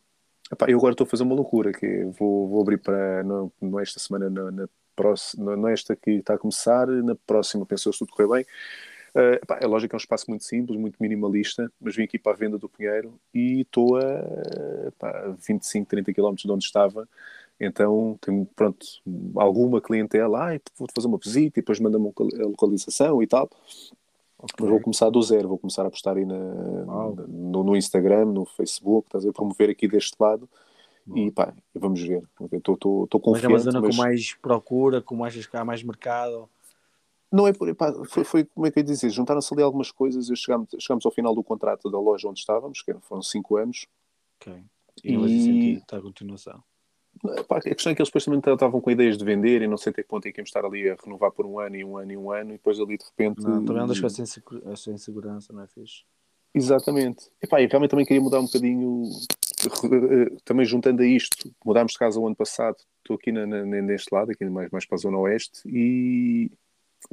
Epá, eu agora estou a fazer uma loucura, que é, vou, vou abrir para, não, não esta semana, na, na próxima, não esta que está a começar, na próxima, pensou se tudo correr bem. Eh, epá, é lógico que é um espaço muito simples, muito minimalista, mas vim aqui para a venda do Pinheiro e estou a epá, 25, 30 km de onde estava. Então, tenho, pronto, alguma clientela, ai, vou-te fazer uma visita e depois manda-me a localização e tal. Mas vou começar do zero, vou começar a postar aí na, Uau. no, no Instagram, no Facebook, estás a ver, promover aqui deste lado e pá, vamos ver. Estou Mas é confiante, uma zona mas com mais procura, com mais, há mais mercado. não é por, pá, foi, foi, como é que eu ia dizer, juntaram-se ali algumas coisas, eu chegámos, chegámos ao final do contrato da loja onde estávamos, que foram 5 anos, Ok. E E- está a continuação. Pá, a questão é que eles depois também estavam com ideias de vender e não sei até que ponto é que íamos estar ali a renovar por um ano e um ano e um ano e depois ali de repente... Não, também andas com essa insegu- essa insegurança, não é fixe? Exatamente. E realmente também queria mudar um bocadinho, também juntando a isto, mudámos de casa o ano passado, estou aqui na, na- neste lado, aqui mais, mais para a zona oeste, e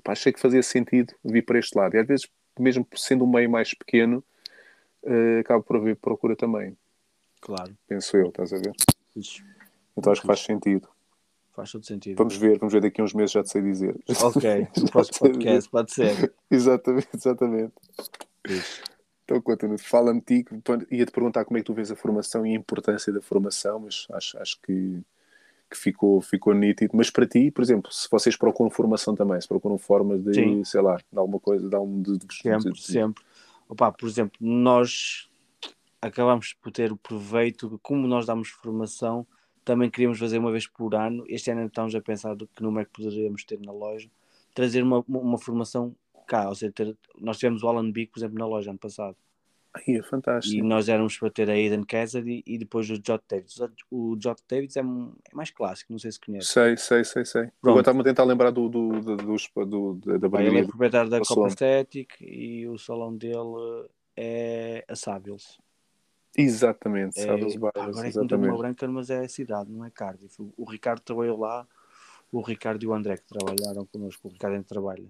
achei que fazia sentido vir para este lado. E às vezes, mesmo sendo um meio mais pequeno, eh, acaba por haver procura também, Claro. penso eu, estás a ver? Fixe. Então acho que faz sentido. Faz todo sentido. Vamos ver, vamos ver daqui a uns meses, já te sei dizer. Ok, no próximo podcast, pode ser. Exatamente, exatamente. Fixe. Então, continua. Fala-me ti, ia-te perguntar como é que tu vês a formação e a importância da formação, mas acho, acho que, que ficou, ficou nítido. Mas para ti, por exemplo, se vocês procuram formação também, se procuram formas de, Sim. sei lá, de alguma coisa, de algum... De, de- Sempre, de- sempre. Opa, por exemplo, nós acabamos por ter o proveito, como nós damos formação, também queríamos fazer uma vez por ano. Este ano estamos a pensar que número é que poderíamos ter na loja, trazer uma, uma formação cá, ou seja, ter- nós tivemos o Alan Big, por exemplo, na loja ano passado. Ai, é fantástico. E nós éramos para ter a Aiden Cassidy e depois o Jot Davids. O Jot Davids é, é mais clássico, não sei se conhece. Sei, sei, sei, sei. Pronto. Agora estava-me a tentar lembrar do, do, do, dos- do- da, da Pá, ele é proprietário da do Copa. Aesthetic e o salão dele é a Savills. Exatamente, É, barbas, agora é que me exatamente. branca, mas é a cidade, não é Cardiff. O, o Ricardo trabalhou lá, o Ricardo e o André que trabalharam connosco, o Ricardo ainda trabalha.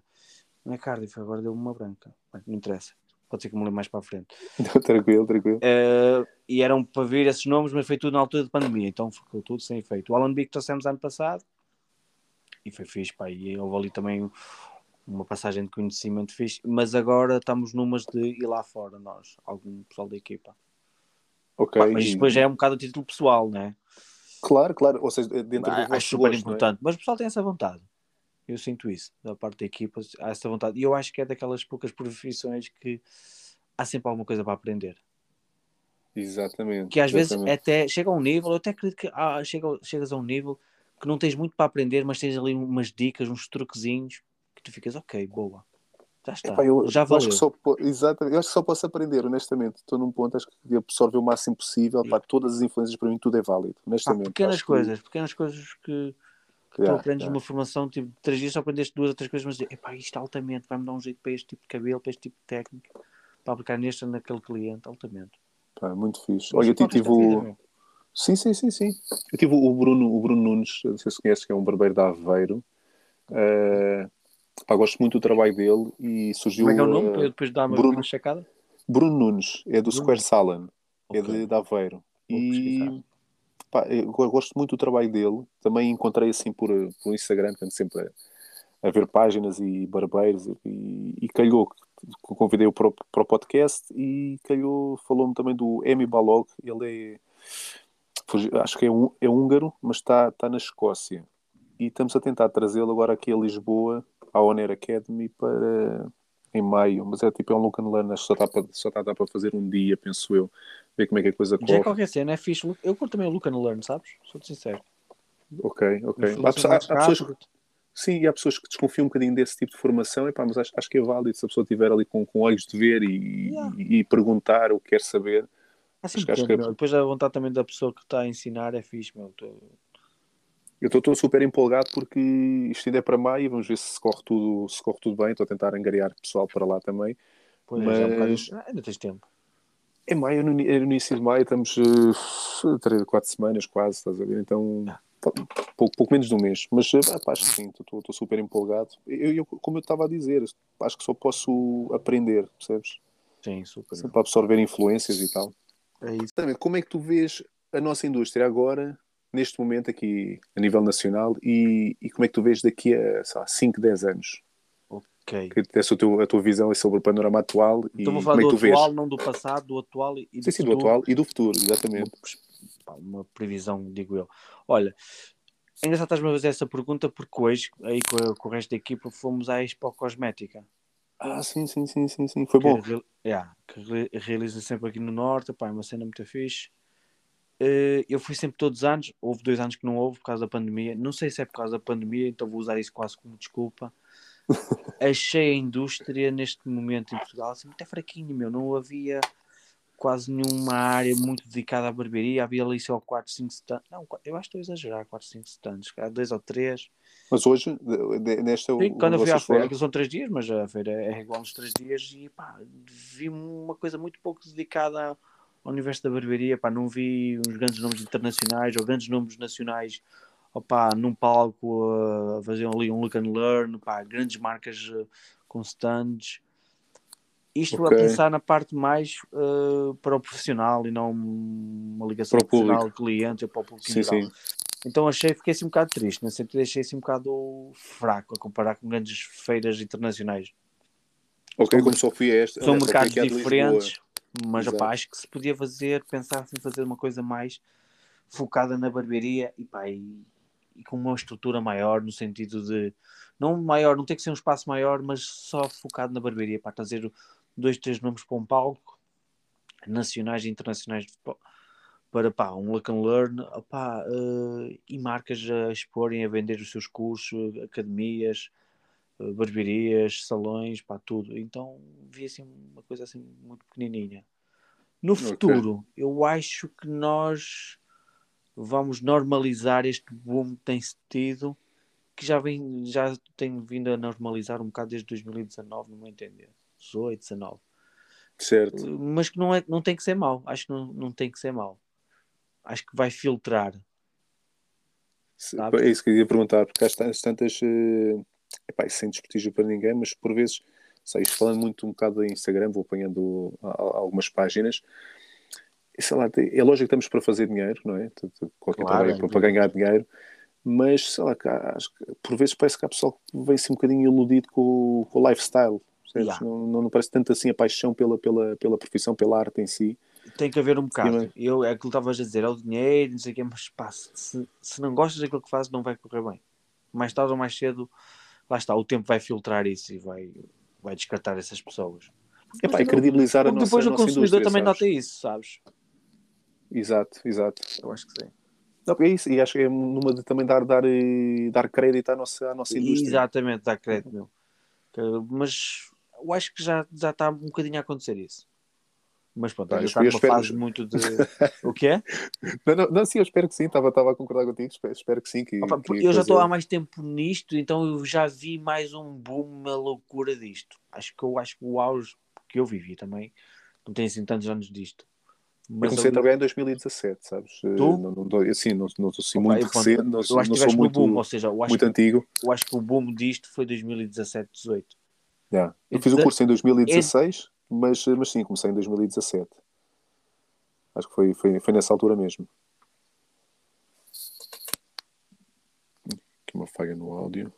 Não é Cardiff, agora deu-me uma branca. Bem, não interessa. Pode ser que me lembre mais para a frente. Não, tranquilo, tranquilo. Eh, e eram para vir esses nomes, mas foi tudo na altura de pandemia, então ficou tudo sem efeito. O Alan Big trouxemos ano passado e foi fixe, pá, e houve ali também uma passagem de conhecimento fixe, mas agora estamos numas de ir lá fora, nós, algum pessoal da equipa. Ok. Pá, mas depois já é um bocado a título pessoal, né? Claro, claro. Ou seja, dentro do Ah, vosso acho super gosto, é? importante, mas o pessoal tem essa vontade. Eu sinto isso, da parte da equipa, há essa vontade. E eu acho que é daquelas poucas profissões que há sempre alguma coisa para aprender. Exatamente. que às vezes exatamente. até chega a um nível, eu até acredito que ah, chega, chegas a um nível que não tens muito para aprender, mas tens ali umas dicas, uns truquezinhos que tu ficas, ok, boa, já está, Epá, eu, já eu valeu. acho que só, exatamente, eu acho que só posso aprender, honestamente. Estou num ponto, acho que absorver o máximo possível. Pá, todas as influências para mim, tudo é válido. Pá, Honestamente. pequenas acho que- coisas, pequenas coisas que, que tu Yeah, aprendes yeah. numa formação, tipo, três dias só aprendeste duas ou três coisas, mas epá, isto altamente vai-me dar um jeito para este tipo de cabelo, para este tipo de técnica, para aplicar neste ou naquele cliente, altamente. Pá, muito fixe. Olha, eu tive o. Sim, sim, sim, sim. Eu tive o Bruno, o Bruno Nunes, não sei se conheces, que é um barbeiro da Aveiro. Uh, pá, gosto muito do trabalho dele e surgiu. Como é que é o nome? Uh, eu depois dar uma, Bruno, uma checada. Bruno Nunes, é do Bruno. Square Salon, okay. é de, de Aveiro. Vou e pá, gosto muito do trabalho dele. Também encontrei assim por, por Instagram, que sempre a, a, ver páginas e barbeiros e, e calhou convidei-o para, para, o podcast e calhou, falou-me também do Emi Balog. Ele é acho que é, um, é húngaro, mas está, está na Escócia. E estamos a tentar trazê-lo agora aqui a Lisboa, à Honor Academy, para em maio. Mas é tipo, é um look and learn, só está para, só está para fazer um dia, penso eu. Ver como é que a coisa corre. Já é qualquer cena, é fixe. Eu curto também o look and learn, sabes? Sou-te sincero. Ok, ok. Há, há, há pessoas que, sim, e há pessoas que desconfiam um bocadinho desse tipo de formação, epá, mas acho, acho que é válido se a pessoa estiver ali com, com olhos de ver e, yeah. e, e perguntar o que quer saber Assim, acho, acho que é... Depois a vontade também da pessoa que está a ensinar é fixe, meu. Tô... Eu estou super empolgado porque isto ainda é para maio, vamos ver se corre tudo, se corre tudo bem. Estou a tentar angariar pessoal para lá também. Pois mas... é, um ah, ainda tens tempo. É maio, no, é no início de maio, estamos uh, três, quatro semanas quase, estás a ver? Então, ah. pouco, pouco menos de um mês. Mas pá, acho que sim, estou super empolgado. Eu, eu, como eu estava a dizer, acho que só posso aprender, percebes? Sim, super. Sempre para absorver influências e tal. É isso. Como é que tu vês a nossa indústria agora, neste momento aqui a nível nacional, e, e como é que tu vês daqui a sei lá, 5, 10 anos? Ok. Que essa a tua, a tua visão sobre o panorama atual então vou falar como é do atual, não do passado, do atual e do sim, sim, do atual e do futuro, exatamente. Uma, uma previsão, digo eu. Olha, é engraçado estás-me a fazer essa pergunta porque hoje, aí com, com o resto da equipa, fomos à Expo Cosmética. Ah, sim, sim, sim, sim, sim. Foi que bom. Real, yeah, que realiza sempre aqui no Norte, pá, é uma cena muito fixe. Uh, eu fui sempre todos os anos, houve dois anos que não houve por causa da pandemia. Não sei se é por causa da pandemia, então vou usar isso quase como desculpa. Achei a indústria neste momento em Portugal assim, muito fraquinha, meu. Não havia quase nenhuma área muito dedicada à barbearia. Havia ali só 4, 5 stands. Não, eu acho que estou a exagerar, 4, 5 stands. Há 2 ou 3. Mas hoje, nesta. Sim, quando eu fui à feira, aquilo são 3 dias, mas a feira é igual nos 3 dias e pá, vi uma coisa muito pouco dedicada ao universo da barbearia. Pá, não vi uns grandes nomes internacionais ou grandes nomes nacionais opá, num palco a uh, fazer ali um look and learn, pá, grandes marcas uh, com stands. Isto okay. a pensar na parte mais uh, para o profissional e não uma ligação profissional cliente ou para o público sim, sim. Então achei, fiquei assim um bocado triste, no sentido achei assim um bocado fraco a comparar com grandes feiras internacionais. Ok, como só fui esta. São mercados diferentes, mas opa, acho que se podia fazer, pensar em fazer uma coisa mais focada na barbearia e, pá, e, e, com uma estrutura maior, no sentido de não maior, não tem que ser um espaço maior, mas só focado na barbearia, para trazer dois, três nomes para um palco, nacionais e internacionais para pá, um look and learn opá, uh, e marcas a exporem, a vender os seus cursos, academias, barbearias, salões, pá, tudo. Então vi assim uma coisa assim muito pequenininha. No futuro, okay. eu acho que nós vamos normalizar este boom que tem tido, que já, vem, já tem vindo a normalizar um bocado desde 2019, no meu entender. 18, 19. Certo. Mas que não, é, não tem que ser mau. Acho que não, não tem que ser mau acho que vai filtrar. Sabe? É isso que eu ia perguntar, porque há tantas. Uh, epá, sem desprestígio para ninguém, mas por vezes, sei, falando muito um bocado em Instagram, vou apanhando algumas páginas. E, sei lá, é lógico que estamos para fazer dinheiro, não é? Qualquer claro, trabalho é para, para ganhar dinheiro, mas sei lá, acho que, por vezes parece que há pessoal que vem-se um bocadinho iludido com, com o lifestyle. Yeah. Não, não, não, parece tanto assim a paixão pela, pela, pela profissão, pela arte em si tem que haver um bocado. Eu, é aquilo que estavas a dizer, é o dinheiro, não sei o quê, mas pá, se, se não gostas daquilo que fazes, não vai correr bem. Mais tarde ou mais cedo, lá está, o tempo vai filtrar isso e vai, vai descartar essas pessoas. É pá, e credibilizar a nossa Depois o consumidor também sabes? nota isso, sabes? Exato, exato. Eu acho que sim. Não, é isso, e acho que é numa de também dar, dar, eh, dar crédito à nossa, à nossa indústria. Exatamente, dar crédito, meu. Mas eu acho que já, já está um bocadinho a acontecer isso. Mas pronto, ah, está numa espero... fase muito de. o que é? Não, não, não, sim, eu espero que sim, estava, estava a concordar contigo, espero, espero que sim. Que, Opa, que eu já estou há mais tempo nisto, então eu já vi mais um boom, uma loucura disto. Acho que eu acho que o auge que eu vivi também, não tenho assim tantos anos disto, eu comecei a trabalhar em 2017, sabes? Tu? Não, não, assim, não, não sou assim Opa, muito eu, recente, não, eu acho não que sou muito, boom, ou seja, eu acho, muito antigo. eu acho que o boom disto foi 2017, 18. Yeah. Eu fiz o curso em 2016, mas, mas sim, comecei em 2017. Acho que foi, foi, foi nessa altura mesmo. Aqui uma falha no áudio.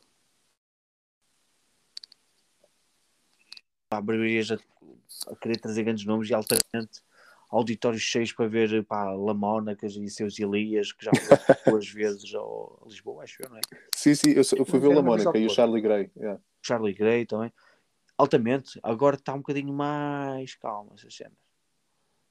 Pá, barbearias a, a querer trazer grandes nomes e altamente auditórios cheios para ver pá, Lamónacas e seus Elias, que já foram duas vezes ao Lisboa, acho eu, não é? Sim, sim, eu, eu fui ver o era La uma vez Mónica e o Charlie Gray. yeah. Charlie Gray também. Altamente, agora está um bocadinho mais calma essas cenas.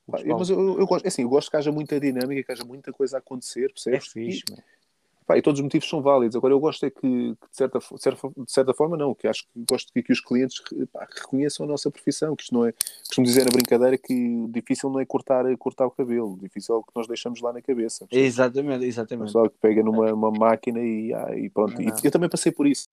Pá, mas eu, eu, gosto, é assim, eu gosto que haja muita dinâmica, que haja muita coisa a acontecer, é percebes? fixe, E, pá, e todos os motivos são válidos. Agora, eu gosto é que, que de, certa, de certa, de certa forma, não, que acho que gosto que, que os clientes pá, reconheçam a nossa profissão, que isto não é, costumo dizer na brincadeira que o difícil não é cortar, cortar o cabelo, o difícil é o que nós deixamos lá na cabeça. percebes? Exatamente, exatamente. pessoal que pega numa uma máquina e, ah, e pronto. E eu também passei por isso.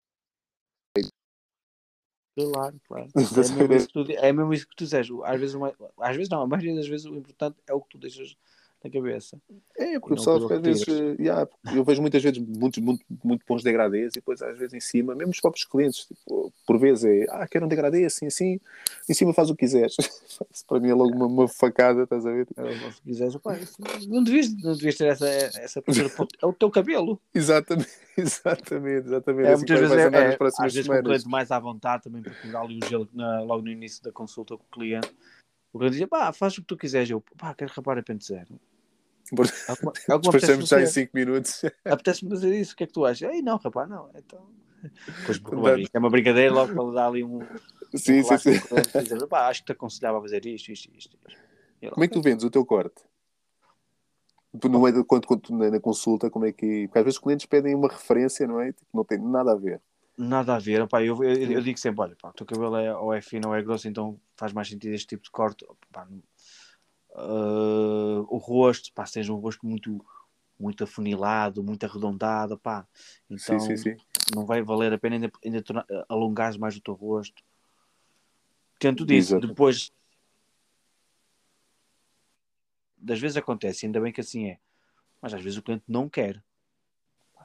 Claro, claro. É a mesmo, isso que tu, é mesmo isso que tu dizes. Às vezes, o mais- às vezes não, a maioria das vezes o importante é o que tu deixas na cabeça. É, porque o pessoal às vezes, yeah, eu vejo muitas vezes muitos, muito, muito bons degradês e depois às vezes em cima, mesmo os próprios clientes, tipo, por vezes é, ah, quero um degradê assim, assim, em cima faz o que quiseres. Para mim é logo uma, uma facada, estás a ver? É, Se quiseres, isso- não, devias, não devias ter essa, essa é o teu cabelo. Exatamente, exatamente, exatamente. É, assim muitas vezes é, é, às vezes com o cliente mais à vontade também, porque dá ali o gelo na- logo no início da consulta com o cliente. O cliente diz, pá, faz o que tu quiseres. Eu, pá, quero rapar a pente zero. É é me Despachamos já em apetece 5 minutos. Apetece-me fazer isso, o que é que tu achas? Ei, não, rapaz, não. Então... Pois, claro, é uma brincadeira, logo para dar ali um... Sim, um sim, sim. dizer, pá, acho que te aconselhava a fazer isto, isto, isto. Como é que tu vendes o teu corte? Tu, no meio de, quando, quando, na, na consulta, como é que. Porque às vezes os clientes pedem uma referência, não é? Tipo, não tem nada a ver. Nada a ver, opá, eu, eu, eu digo sempre, olha, pá, o teu cabelo é, ou é fino ou é grosso, então faz mais sentido este tipo de corte. Uh, o rosto, pá, se tens um rosto muito, muito afunilado, muito arredondado, pá, então sim, sim, sim. não vai valer a pena ainda, ainda tornar- alongares mais o teu rosto. Tento disso, Exato. depois das vezes acontece, ainda bem que assim é, mas às vezes o cliente não quer.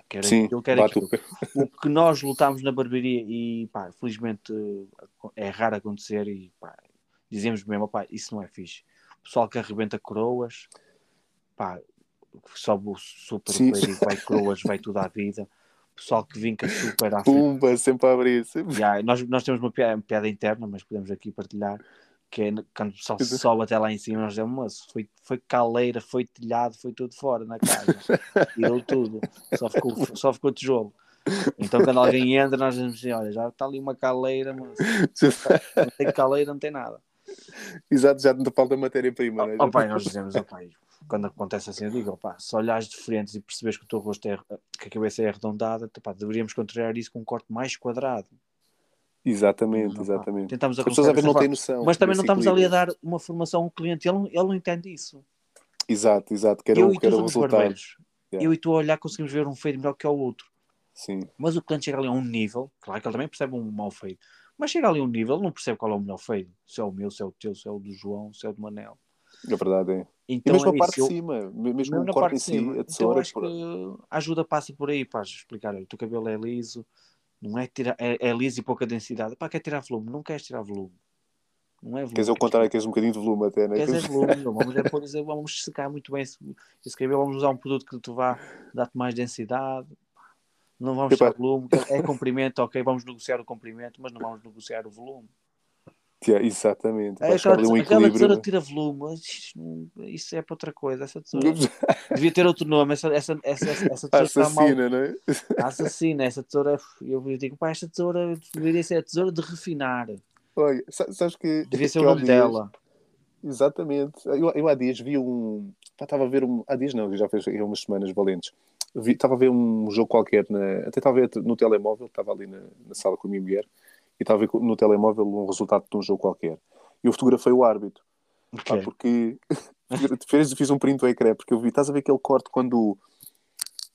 Quer Sim, aquilo, quer aquilo o que nós lutámos na barbearia e pá, felizmente é raro acontecer e pá, dizemos mesmo, pá, isso não é fixe. Pessoal que arrebenta coroas, pá, sobe o super Sim. e vai coroas, vai tudo à vida. Pessoal que vinca super à frente. Pumba, sempre a abrir. Sempre. Já, nós, nós temos uma piada, uma piada interna, mas podemos aqui partilhar. Que é quando o pessoal sobe até lá em cima, nós dizemos, moço, foi, foi caleira, foi telhado, foi tudo fora na casa, tirou tudo, só ficou, só ficou tijolo. Então quando alguém entra, nós dizemos assim: olha, já está ali uma caleira, moço. não tem caleira, não tem nada. Exato, já não falta matéria-prima, não é? Pai, nós dizemos, pai, quando acontece assim, eu digo, pá, se olhares de frente e percebes que o teu rosto é, que a cabeça é arredondada, pá, deveríamos contrariar isso com um corte mais quadrado. Exatamente, Não, exatamente. pá, Tentamos As pessoas às vezes não têm noção. Mas também não estamos ali a dar uma formação ao cliente, ele, não- ele não entende isso. Exato, exato. Que era, eu o, e resultado. Yeah. Eu e tu a olhar conseguimos ver um fade melhor que o outro. Sim, Mas o cliente chega ali a um nível, claro que ele também percebe um mau fade, mas chega ali a um nível, não percebe qual é o melhor fade. Se é o meu, se é o teu, se é o do João, se é o do Manel. a verdade é. E Então mesmo é a parte isso, eu- de cima, mesmo mesmo o na corte parte em si, cima. a Então tesoura. acho que a ajuda passa por aí para explicar, olha, o teu cabelo é liso, não é, tirar, é, é liso e pouca densidade. Pá, quer tirar volume? Não queres tirar volume. Não é volume. Quer dizer o contrário, queres um bocadinho de volume até, né? Queres é volume, vamos, é vamos secar muito bem esse, esse cabelo, vamos usar um produto que te vá dar-te mais densidade, não vamos Epá. tirar volume, é comprimento, ok, vamos negociar o comprimento, mas não vamos negociar o volume. Yeah, exatamente. É, aquela, um aquela tesoura equilíbrio. tira volume, isso é para outra coisa, essa tesoura devia ter outro nome, essa, essa, essa, essa, tesoura está mal. Assassina, não é? Assassina, essa tesoura, eu digo, pá, esta tesoura deveria ser a tesoura de refinar, Olha, sa- sabes que. devia ser que o nome dias- dela. Exatamente. Eu, eu há dias vi um. pá, Estava a ver um. Há dias não, já fez umas semanas valentes. Vi- Estava a ver um jogo qualquer, na, até estava a ver no telemóvel, estava ali na, na sala com a minha mulher, e estava a ver no telemóvel um resultado de um jogo qualquer. E eu fotografei o árbitro. Pá, Ok. porque fiz, fiz um print do ecrã, porque eu vi, estás a ver aquele corte quando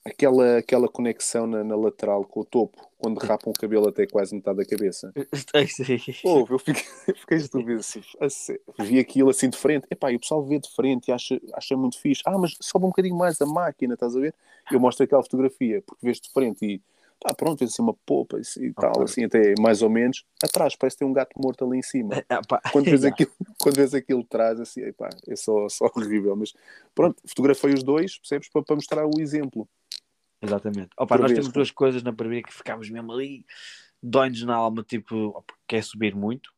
aquela, aquela conexão na, na lateral com o topo, onde rapam o cabelo até quase metade da cabeça. É isso aí. Ouve, eu fiquei, fiquei estúpido assim. Vi aquilo assim de frente. Epá, e o pessoal vê de frente e acha, acha muito fixe. Ah, mas sobe um bocadinho mais a máquina, estás a ver? Eu mostro aquela fotografia, porque vês de frente e pá, pronto, vês assim uma popa e tal, Ok. assim, até mais ou menos. Atrás parece ter um gato morto ali em cima. Ah, Quando vês, aquilo, quando vês aquilo de trás, assim, epá, é só, só horrível. Mas pronto, fotografei os dois, percebes? Para, para mostrar o exemplo. Exatamente. Opa, nós temos pá. duas coisas na barbearia que ficámos mesmo ali, dói-nos na alma, tipo, opa, quer subir muito,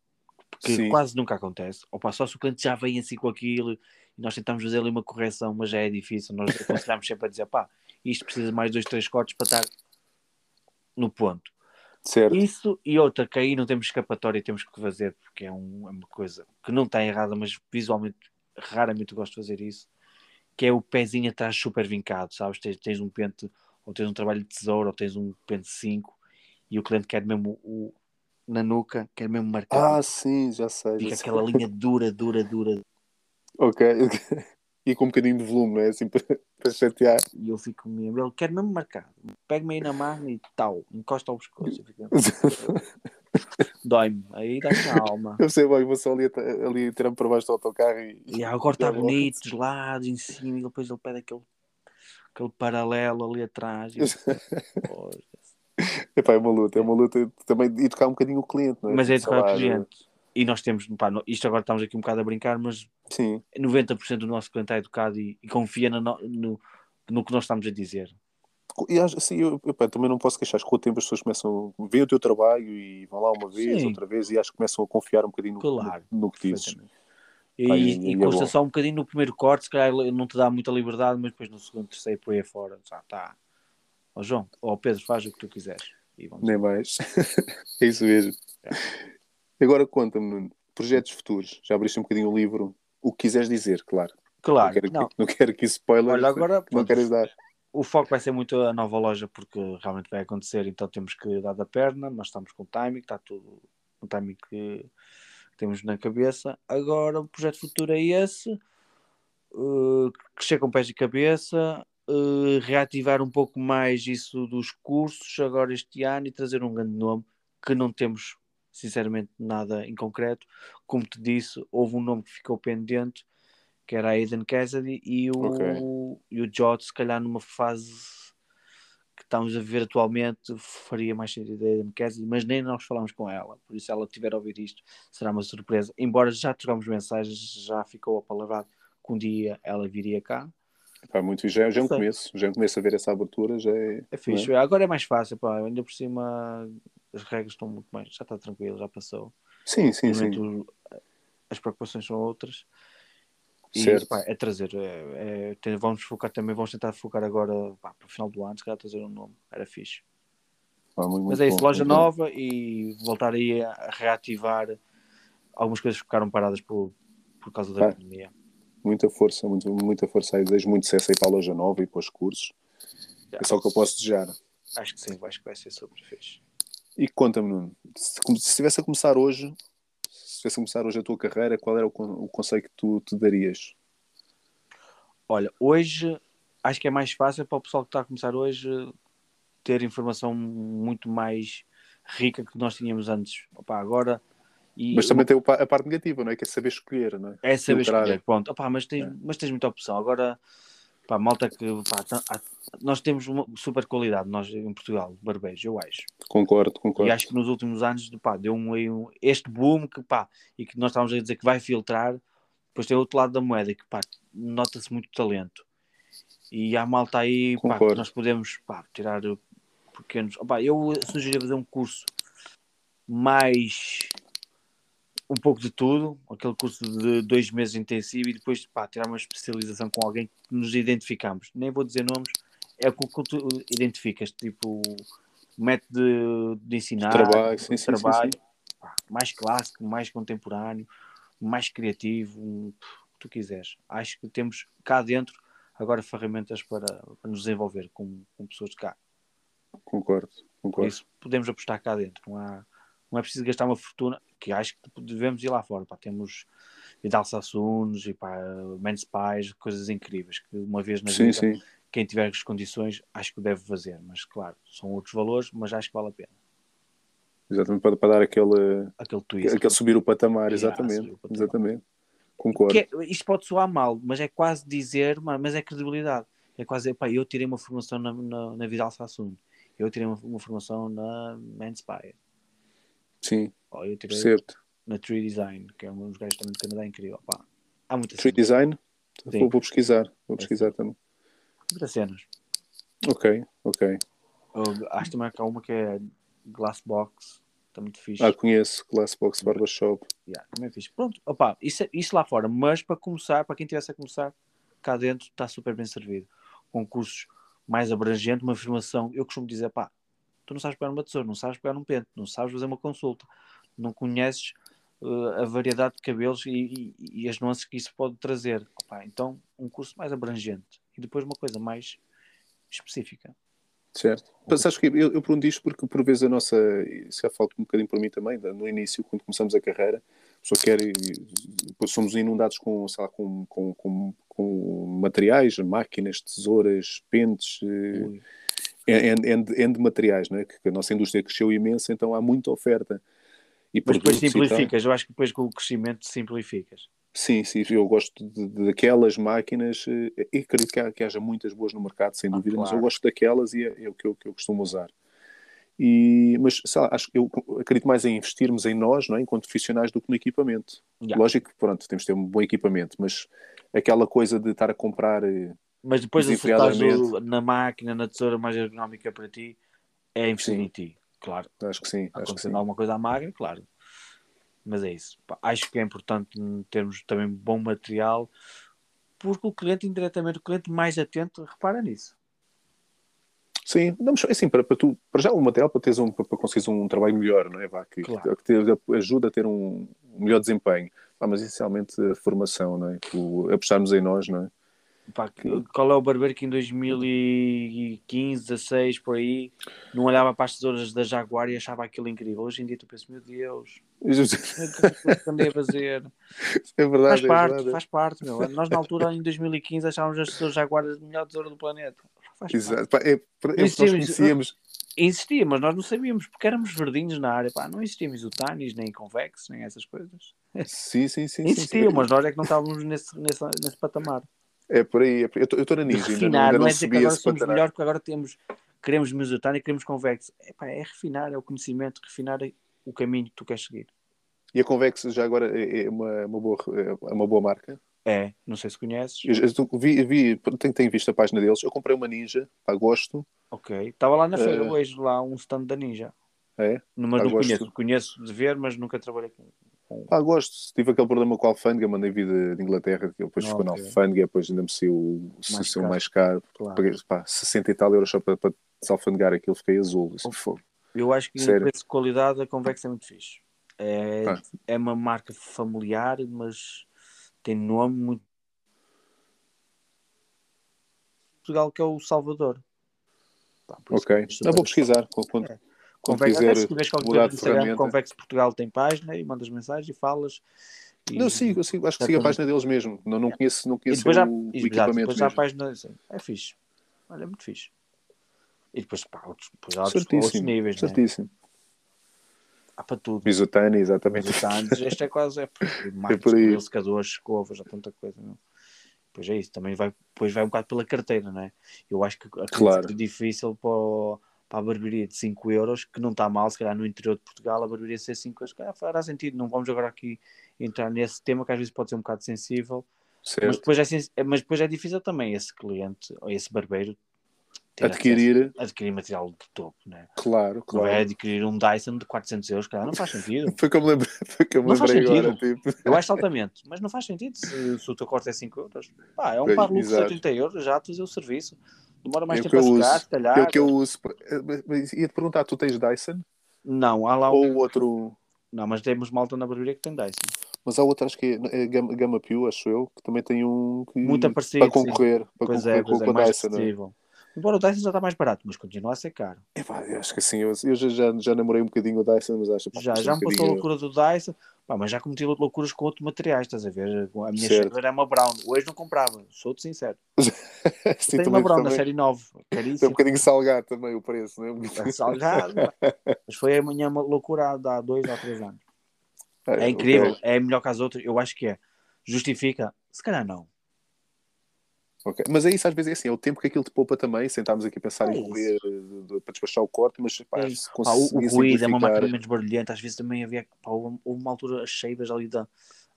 porque Sim. quase nunca acontece. Opa, só se o cliente já vem assim com aquilo e nós tentamos fazer ali uma correção, mas já é difícil. Nós aconselhamos sempre a dizer, pá, isto precisa de mais dois, três cortes para estar no ponto. Certo? Isso e outra, que aí não temos escapatória, temos que fazer, porque é, um- é uma coisa que não está errada, mas visualmente raramente gosto de fazer isso, que é o pezinho atrás super vincado, sabes? Tens, tens um pente, ou tens um trabalho de tesouro, ou tens um pente 5, e o cliente quer mesmo o, na nuca, quer mesmo marcar. Ah, sim, já sei. Fica já sei. aquela linha dura, dura, dura. Ok. E com um bocadinho de volume, não é? Assim para, para chatear. E eu fico mesmo, ele quer mesmo marcar. Pega-me aí na mão e tal, encosta ao pescoço. Dói-me, aí dá-me alma. Eu sei, bem, vou só ali, ali tirando para baixo do autocarro e. E agora está bonito, dos lados, em cima, e depois ele pede aquele, aquele paralelo ali atrás. E eu, "Pois, Epá, é uma luta, é uma luta também de educar um bocadinho o cliente, não é? mas é educar o cliente. E nós temos, pá, isto agora estamos aqui um bocado a brincar, mas Sim, 90% do nosso cliente é educado e, e confia no, no, no que nós estamos a dizer. e acho- assim, eu, epá, também não posso queixar, que com o tempo as pessoas começam a ver o teu trabalho e vão lá uma vez, Sim. outra vez, e acho que começam a confiar um bocadinho no, Claro, no, no que dizes. Perfeitamente. E, e- é custa só um bocadinho no primeiro corte, se calhar não te dá muita liberdade, mas depois no segundo, terceiro, por aí fora, já está. Ó João, ó Pedro, faz o que tu quiseres. Nem mais. é isso mesmo. Agora conta-me, projetos futuros. Já abriste um bocadinho o livro. O que quiseres dizer, claro. Claro, não, quero, não. Que, não quero que spoiler Olha, agora, não queres dar. o foco vai ser muito a nova loja porque realmente vai acontecer, então temos que dar da perna, nós estamos com o timing, está tudo no timing que temos na cabeça. Agora o projeto futuro é esse, uh, crescer com pés e cabeça, uh, reativar um pouco mais isso dos cursos agora este ano e trazer um grande nome que não temos sinceramente nada em concreto. Como te disse, houve um nome que ficou pendente que era a Aiden Cassidy e o, Ok. e o Jot, se calhar numa fase estamos a ver atualmente, faria mais sentido a Aiden Cassidy, mas nem nós falamos com ela, por isso se ela tiver a ouvir isto, será uma surpresa. Embora já trocamos mensagens, já ficou a palavra que um dia ela viria cá. Pá, muito, já, já é um começo. Já é um começo a ver essa abertura. Já é, É fixe. Agora é mais fácil, pá. ainda por cima as regras estão muito mais, já está tranquilo, já passou. Sim, sim, Realmente sim. as preocupações são outras. E Certo. pá, é trazer, é, é, vamos focar também, vamos tentar focar agora pá, para o final do ano, se calhar trazer um nome, era fixe. Muito, Mas é isso, bom, loja bom. nova e voltar aí a reativar algumas coisas que ficaram paradas por, por causa da Pá. pandemia. Muita força, muito, muita força aí. Desejo muito sucesso aí para a loja nova e para os cursos. É só o que eu posso desejar. Acho que sim, acho que vai ser super fixe. E conta-me, Nuno, se, se estivesse a começar hoje, se estivesse a começar hoje a tua carreira, qual era o, o conselho que tu te darias? Olha, hoje acho que é mais fácil para o pessoal que está a começar hoje ter informação muito mais rica que nós tínhamos antes. Opa, agora e Mas também tem a parte negativa, não é? Que é saber escolher, não é? é saber filtrar. escolher. Pronto, Opa, mas, tens, É. mas tens muita opção. Agora, pá, malta que pá, tá- há- nós temos uma super qualidade, nós em Portugal, barbeiros, eu acho. Concordo, concordo. E acho que nos últimos anos pá, deu um, um- este boom que, pá, e que nós estávamos a dizer que vai filtrar, depois tem outro lado da moeda que pá, nota-se muito talento. E há malta aí pá, que nós podemos pá, tirar pequenos. Opá, eu sugeria fazer um curso mais um pouco de tudo, aquele curso de dois meses intensivo e depois pá, tirar uma especialização com alguém que nos identificamos. Nem vou dizer nomes, é o que tu identificas, tipo método de, de ensinar, Trabalho, sim, de sim, trabalho, sim, pá, mais clássico, mais contemporâneo, mais criativo, o que tu quiseres. Acho que temos cá dentro agora ferramentas para, para nos desenvolver com, com pessoas de cá. Concordo, Por concordo. isso podemos apostar cá dentro. Não, há, não é preciso gastar uma fortuna, que acho que devemos ir lá fora. Pá. Temos Vidal Sassunos e pá, Men's Pais, coisas incríveis que uma vez na Sim, vida sim. quem tiver as condições, acho que deve fazer. Mas claro, são outros valores, mas acho que vale a pena. Exatamente, para, para dar aquele, Aquele twist. aquele subir o patamar, exatamente. o patamar. Exatamente. Concordo. É- isto pode soar mal, mas é quase dizer, mas é credibilidade. É quase dizer, pá, eu tirei uma formação na, na, na Vidal Sassoon, eu tirei uma, uma formação na Manspire, Sim, ou eu tirei percebo-te. na Tree Design, que é um dos gajos também do Canadá incrível. Pá, há muitas Tree cenas. Design? Vou, vou pesquisar. Vou pesquisar também. Muitas cenas. Ok, ok. Eu acho também que há uma que é Glassbox, está muito fixe. Ah, conheço. Glassbox Barbershop. Yeah, também é fixe. Pronto, opa, isso, é- isso lá fora, mas para começar, para quem estivesse a começar, cá dentro está super bem servido. Com cursos mais abrangentes, uma formação. Eu costumo dizer, pá, tu não sabes pegar uma tesoura, não sabes pegar um pente, não sabes fazer uma consulta, não conheces eh, a variedade de cabelos e, e- e as nuances que isso pode trazer. Opa, então, um curso mais abrangente e depois uma coisa mais específica. Certo. Mas acho que eu, eu pergunto isto porque por vezes a nossa, se já falo um bocadinho por mim também, no início, quando começamos a carreira, pessoa quer, depois somos inundados com, sei lá, com, com, com, com materiais, máquinas, tesouras, pentes, eh, Ui, end, end materiais, não é? que a nossa indústria cresceu imenso, então há muita oferta. E Mas depois simplificas, eu acho que depois com o crescimento simplificas. Sim, sim, eu gosto de, de- daquelas máquinas eh, e acredito que, há- que haja muitas boas no mercado, sem Ah, dúvida, mas eu claro. gosto daquelas e é, é o que eu, que eu costumo usar. E, mas lá, acho que eu acredito mais em investirmos em nós, não é? enquanto profissionais, do que no equipamento. Yeah. Lógico que pronto, temos de ter um bom equipamento, mas aquela coisa de estar a comprar eh, Mas depois de acertares o- na máquina, na tesoura mais ergonómica para ti, é investir Sim. em ti. Claro, acho que sim, acho que acontecendo alguma coisa à máquina, claro. Mas é isso. Acho que é importante termos também bom material, porque o cliente, indiretamente, o cliente mais atento, repara nisso. Sim, não, mas assim, para, para tu, para já o material para teres um, para, para conseguires um trabalho melhor, não é? Vá, que, Claro. que te ajuda a ter um melhor desempenho. Mas essencialmente a formação, não é? O, apostarmos em nós, não é? Pá, qual é o barbeiro que em 2015, 16, por aí, não olhava para as tesouras da Jaguar e achava aquilo incrível? Hoje em dia tu pensas, meu Deus, o que andei a fazer? É Faz verdade, é parte, verdade. faz parte, meu. Nós na altura, em 2015, achávamos as pessoas jaguaras a melhor tesoura do planeta. Faz parte. Exato. Pá, é, é, porque nós conhecíamos. Existia, mas nós não sabíamos, porque éramos verdinhos na área. Pá, não existia Misutanis, nem Convex, nem essas coisas. Sim, sim, sim. sim, Existiam, sim. mas nós é que não estávamos nesse, nesse, nesse patamar. É por aí. É por... Eu estou na Ninja, ainda, refinar, ainda não, não é dizer que agora somos patamar. melhor, porque agora temos, queremos Misutani e queremos Convex. É, pá, é refinar, é o conhecimento, refinar o caminho que tu queres seguir. E a Convex já agora é é uma, uma, boa, é uma boa marca. É, não sei se conheces. Eu, eu vi, vi, tenho, tenho visto a página deles. Eu comprei uma Ninja, pá, gosto. Ok. Estava lá na feira Eh, hoje, lá um stand da Ninja. É? Mas não gosto. conheço. Conheço de ver, mas nunca trabalhei com. Pá, gosto. Tive aquele problema com a alfândega, mandei vir de, de Inglaterra, que depois Ah, ficou na alfândega, depois ainda me saiu, Mais caro. mais caro. Claro. Paguei pá, 60 e tal euros só para, para desalfandegar aquilo, fiquei azul. Assim, fogo. Eu acho que Sério? em preço de qualidade a Convex é muito fixe. É, Ah. é uma marca familiar, mas tem nome muito. Portugal que é o Salvador. Ok. que Não, vou pesquisar. Quando, É. quando Convex, quiser se tiveres qualquer coisa no Instagram. Convex Portugal tem página e mandas mensagem e falas. E, Não, eu sigo, eu sigo, acho que sigo a página deles mesmo. Não, não conheço, não conheço depois há, o, exato, equipamento depois há a mesmo. página. assim, É fixe. Olha, é muito fixe. E depois, pá, outros, depois há outros, outros Certíssimo, níveis, né? certíssimo. Há para tudo. Bisotani, exatamente. Santos, este é quase é, máquinas, por aí. secadores, escovas, há tanta coisa. Não? Pois é isso, também vai, depois vai um bocado pela carteira, não é? Eu acho que acredito Claro. é difícil para, o- para a barbearia de 5 euros, que não está mal, se calhar no interior de Portugal, a barbearia ser 5 euros, calhar fará sentido. Não vamos agora aqui entrar nesse tema, que às vezes pode ser um bocado sensível, mas Certo. depois, é, sens- mas depois é difícil também esse cliente, ou esse barbeiro, Adquirir, acesso- adquirir material de topo, não é? claro, Não claro. vai adquirir um Dyson de 400 euros, cara, não faz sentido. Foi como lembrei, foi como Não faz lembrei agora. Tipo. Eu acho altamente, mas não faz sentido se, se o teu corte é 5 euros. Pá, é um par de exato. 70 euros, já a fazer o serviço. Demora mais É tempo a uso. se calhar. É o que eu uso. Mas Ia-te perguntar, tu tens Dyson? Não, há lá um... Ou outro. Não, mas temos malta na barbearia que tem Dyson. Mas há outro, acho que é, é Gama, Gama Pew, acho eu, que também tem um que, Muito parecido, para concorrer, para Pois concorrer é, com, é, com a mais Dyson. não é? acessível. Embora o Dyson já está mais barato, mas continua a ser caro. Epá, eu acho que assim, eu, eu já, já, já namorei um bocadinho o Dyson, mas acho Já, que já um me passou a loucura do Dyson, Pá, mas já cometi loucuras com outros materiais, estás a ver? A minha shaver era uma Brown. Hoje não comprava, sou-te sincero. Sim, também- uma Brown da também- série 9, É um caríssima. bocadinho salgado também o preço, não é? Um É salgado. Mas foi a minha loucura há dois ou três anos. Ah, É incrível, ok, é melhor que as outras, eu acho que é. Justifica? Se calhar não. Ok. Mas é isso, às vezes é assim, é o tempo que aquilo te poupa também, sentámos aqui a pensar É em correr eh, para despachar o corte, mas pá, É se. Pá, o, o ruído é uma máquina menos barulhenta, às vezes também havia pá, houve uma altura as cheivas ali da.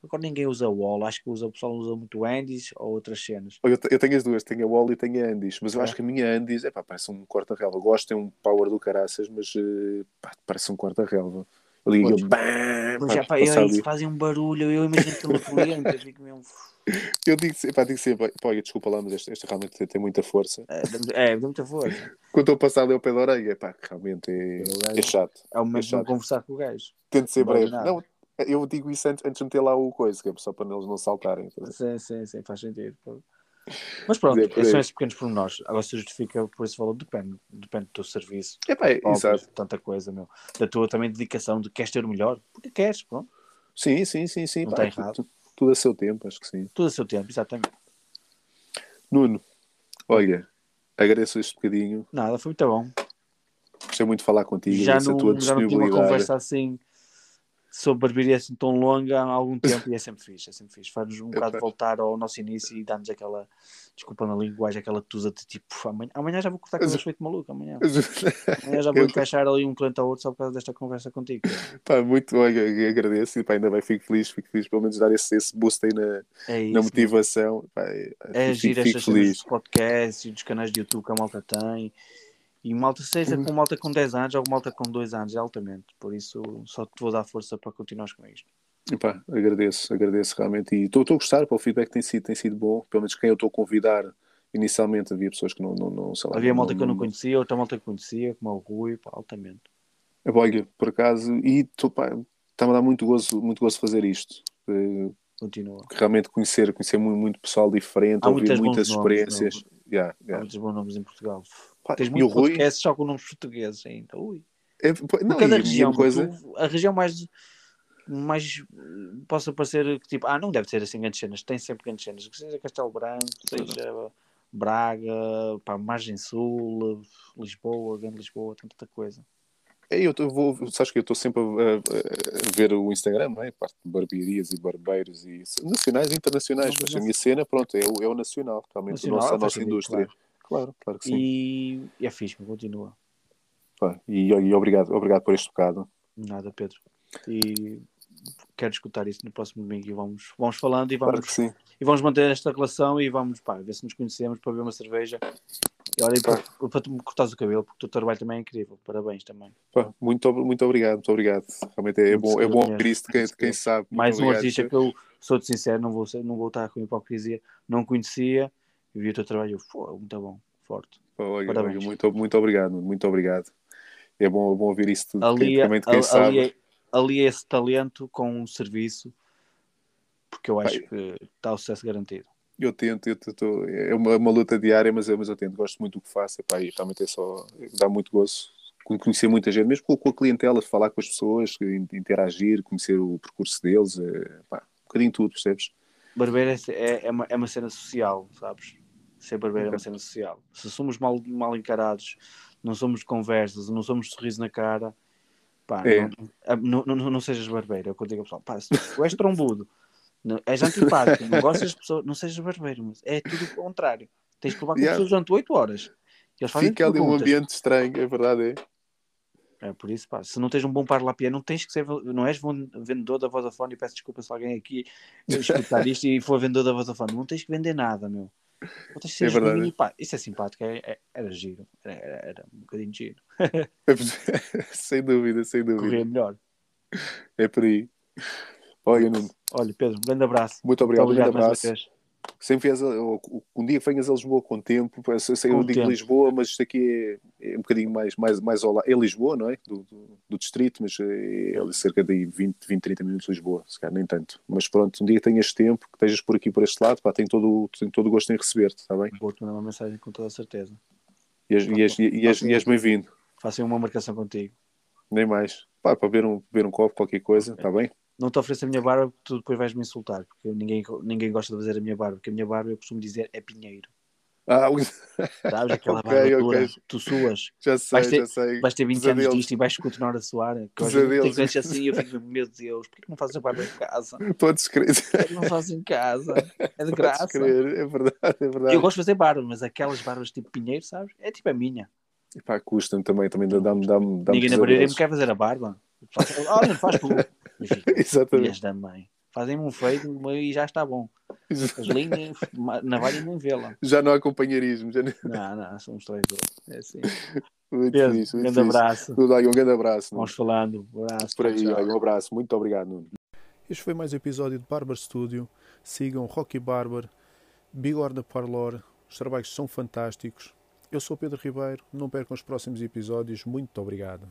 Agora ninguém usa wall, acho que usa, o pessoal usa muito Andys ou outras cenas. Eu, eu tenho as duas, tenho a Wall e tenho a Andis, mas eu É. acho que a minha Andis é pá, parece um corta-relva. Gosto, tem um power do caraças, mas eh, pá, parece um corta-relva. Eu ligo Pois. e bam, pá, é, pá, eu, ali. isso fazem um barulho, eu imagino aquilo cliente, eu fico mesmo. Eu digo sempre, pá, digo sempre, pá, desculpa lá, mas este, este realmente tem, tem muita força. É, é, de muita força. Quando estou a passar ali ao pé da orelha, pá, realmente é, gajo- é chato. É o momento de não chato. conversar com o gajo. Tento ser Não breve. Não, eu digo isso antes, antes de meter lá o coisa, que é só para eles não saltarem. tá? Sim, sim, sim, faz sentido. Mas pronto, é por são esses pequenos pormenores. Agora se justifica por esse valor, depende. Depende do teu serviço. É pá, é, exato. tanta coisa, meu. Da tua também dedicação de queres ter o melhor, porque queres, pronto. Sim, sim, sim, sim. Não pá, está errado. tu- Tudo a seu tempo, acho que sim. Tudo a seu tempo, exatamente. Nuno, olha, agradeço este bocadinho. Nada, foi muito bom. Gostei muito de falar contigo, Já não, a tua já não tinha uma conversa assim sobre barbearia assim tão longa há algum tempo e é sempre fixe, é sempre fixe. Faz-nos um bocado Epá. voltar ao nosso início e dar-nos aquela, desculpa na linguagem, aquela tusa de tipo, amanhã, amanhã já vou cortar cabelo feito maluco, amanhã. Amanhã já vou Eu- encaixar ali um cliente ao outro só por causa desta conversa contigo. Pá, muito olha, agradeço e pá, ainda bem, fico feliz, fico feliz pelo menos dar esse, esse boost aí na, É isso. na motivação. Pá, é, é fico, agir fico estas feliz. dos podcasts e dos canais de YouTube que a malta tem. E malta, seja com malta com 10 anos ou malta com 2 anos, é altamente. Por isso, só te vou dar força para continuares com isto. E pá, agradeço, agradeço realmente. E estou a gostar, pá, o feedback tem sido, tem sido bom. Pelo menos quem eu estou a convidar, inicialmente havia pessoas que não, não, não sei lá. Havia malta que eu não conhecia, outra malta que conhecia, como o Rui, pá, altamente. É, Olha, por acaso, e estou, pá, está-me a dar muito gozo, muito gozo fazer isto. Eh, Continua. realmente conhecer, conhecer muito, muito pessoal diferente, Há ouvir muitas muitas nomes, experiências. Yeah, Há yeah. muitos bons nomes em Portugal. Pá, Tens muitos Rui, podcasts só com nomes portugueses ainda. Ui. é, não, cada a região, coisa, tu- a região mais mais possa parecer que tipo, ah, não deve ser assim grandes cenas, tem sempre grandes cenas, que seja Castelo Branco, seja Braga, pá, Margem Sul, Lisboa, Grande Lisboa, tem tanta coisa. É, eu tô- vou, sabes que eu estou sempre a, a- a ver o Instagram, não é? Parte de barbearias e barbeiros e nacionais e internacionais, mas a minha cena, pronto, é o, é o nacional, realmente Nacional, a nossa, a nossa indústria. claro. Claro, claro que sim. E, e é fixe, continua. E, e obrigado, obrigado por este bocado. Nada, Pedro. E quero escutar isso no próximo domingo e vamos, vamos falando e Claro vamos, sim. e vamos manter esta relação e vamos pá, ver se nos conhecemos para beber uma cerveja. E olha, para, para tu me cortares o cabelo, porque o teu trabalho também é incrível. Parabéns também. Pá, muito, muito obrigado, muito obrigado. Realmente é, Muito bom, é bom ouvir isso de quem, de quem muito sabe. Mais um artista que eu sou-te sincero, não vou, não vou estar com hipocrisia, não conhecia, e vi o teu trabalho, "Pô, muito bom, forte. Pá, olha, Parabéns. olha, muito, muito obrigado, muito obrigado. É bom, é bom ouvir isso de Ali, quem, é- de quem ali, sabe. é- ali é esse talento com um serviço, porque eu acho Pai. que está o sucesso garantido. Eu tento, eu tento, é uma, uma luta diária, mas, eu- mas eu tento, gosto muito do que faço, epá, e realmente é só, dá muito gozo conhecer muita gente, mesmo com, a clientela, falar com as pessoas, in- interagir, conhecer o percurso deles, é, pá, um bocadinho tudo, percebes? Barbeiro é, é, é uma, é uma cena social, sabes? Ser barbeiro é uma cena social. Se somos mal, mal encarados, não somos conversas, não somos sorriso na cara, pá, É. não, não, não, não sejas barbeiro. É o que eu digo ao pessoal, pá, se tu és trombudo, não- és antipático, não gostas de pessoas, não sejas barbeiro, mas é tudo o contrário. Tens que levar com Yeah. pessoas durante 8 horas. Eles fazem Fica ali um ambiente estranho, é verdade, é. É por isso, pá, se não tens um bom parlapié, não tens que ser, não és ven- vendedor da Vodafone e peço desculpa se alguém aqui escutar isto e for vendedor da Vodafone, não tens que vender nada, meu. Não tens que ser É verdade. e, pá, isso é simpático, é- é- era giro, era, era- era um bocadinho giro, sem dúvida, sem dúvida. corria melhor. É por aí. Olha, Nuno, Olha, Pedro, um grande abraço. muito obrigado, Muito um grande abraço. Sempre vies ou- um dia que venhas a Lisboa com tempo, eu sei, eu digo. Lisboa, mas isto aqui é, é um bocadinho mais, mais, mais ao lado. É Lisboa, não é? Do, do, do distrito, mas é, é cerca de 20, 20, 30 minutos de Lisboa, se calhar nem tanto. Mas pronto, um dia que tenhas tempo, que estejas por aqui, por este lado, pá, tenho, todo, o- tenho todo o gosto em receber-te, está bem? Vou-te mandar uma mensagem com toda a certeza. E és, e és, e és, e és bem-vindo, Façam uma marcação contigo. nem mais. Pá, para beber um, beber um copo, qualquer coisa, está bem? Não te ofereço a minha barba porque tu depois vais me insultar, porque ninguém, ninguém gosta de fazer a minha barba, porque a minha barba eu costumo dizer é pinheiro. Ah, Sabes aquela okay, barba okay. tu suas. Já sei, vais ter, já sei. Vais ter 20 Pesadelos. anos disto e vais continuar a suar. Que hoje tenho assim eu fico, meu Deus, porquê que não fazes a barba em casa? Podes crer. Não fazes em casa. É de graça. Podes crer, é verdade, é verdade. Eu gosto de fazer barba, mas aquelas barbas tipo pinheiro, sabes? É tipo a minha. E pá, custa-me também, também dá-me dá Ninguém na barreira me quer fazer a barba. Olha, faz tu. Exatamente. da mãe. Fazem-me um feito e já está bom. As linhas, navalha nem vê-la. Já não há companheirismo. Já não... não, não, somos traidores. É assim. Muito Pedro, muito um grande abraço. Tudo aí, um grande abraço. Vamos falando. Um abraço. Por aí, um abraço. Muito obrigado, Nuno. Este foi mais um episódio de Barber Studio. Sigam Rocky Barber, Bigorna Parlor. Os trabalhos são fantásticos. Eu sou Pedro Ribeiro. Não percam os próximos episódios. Muito obrigado.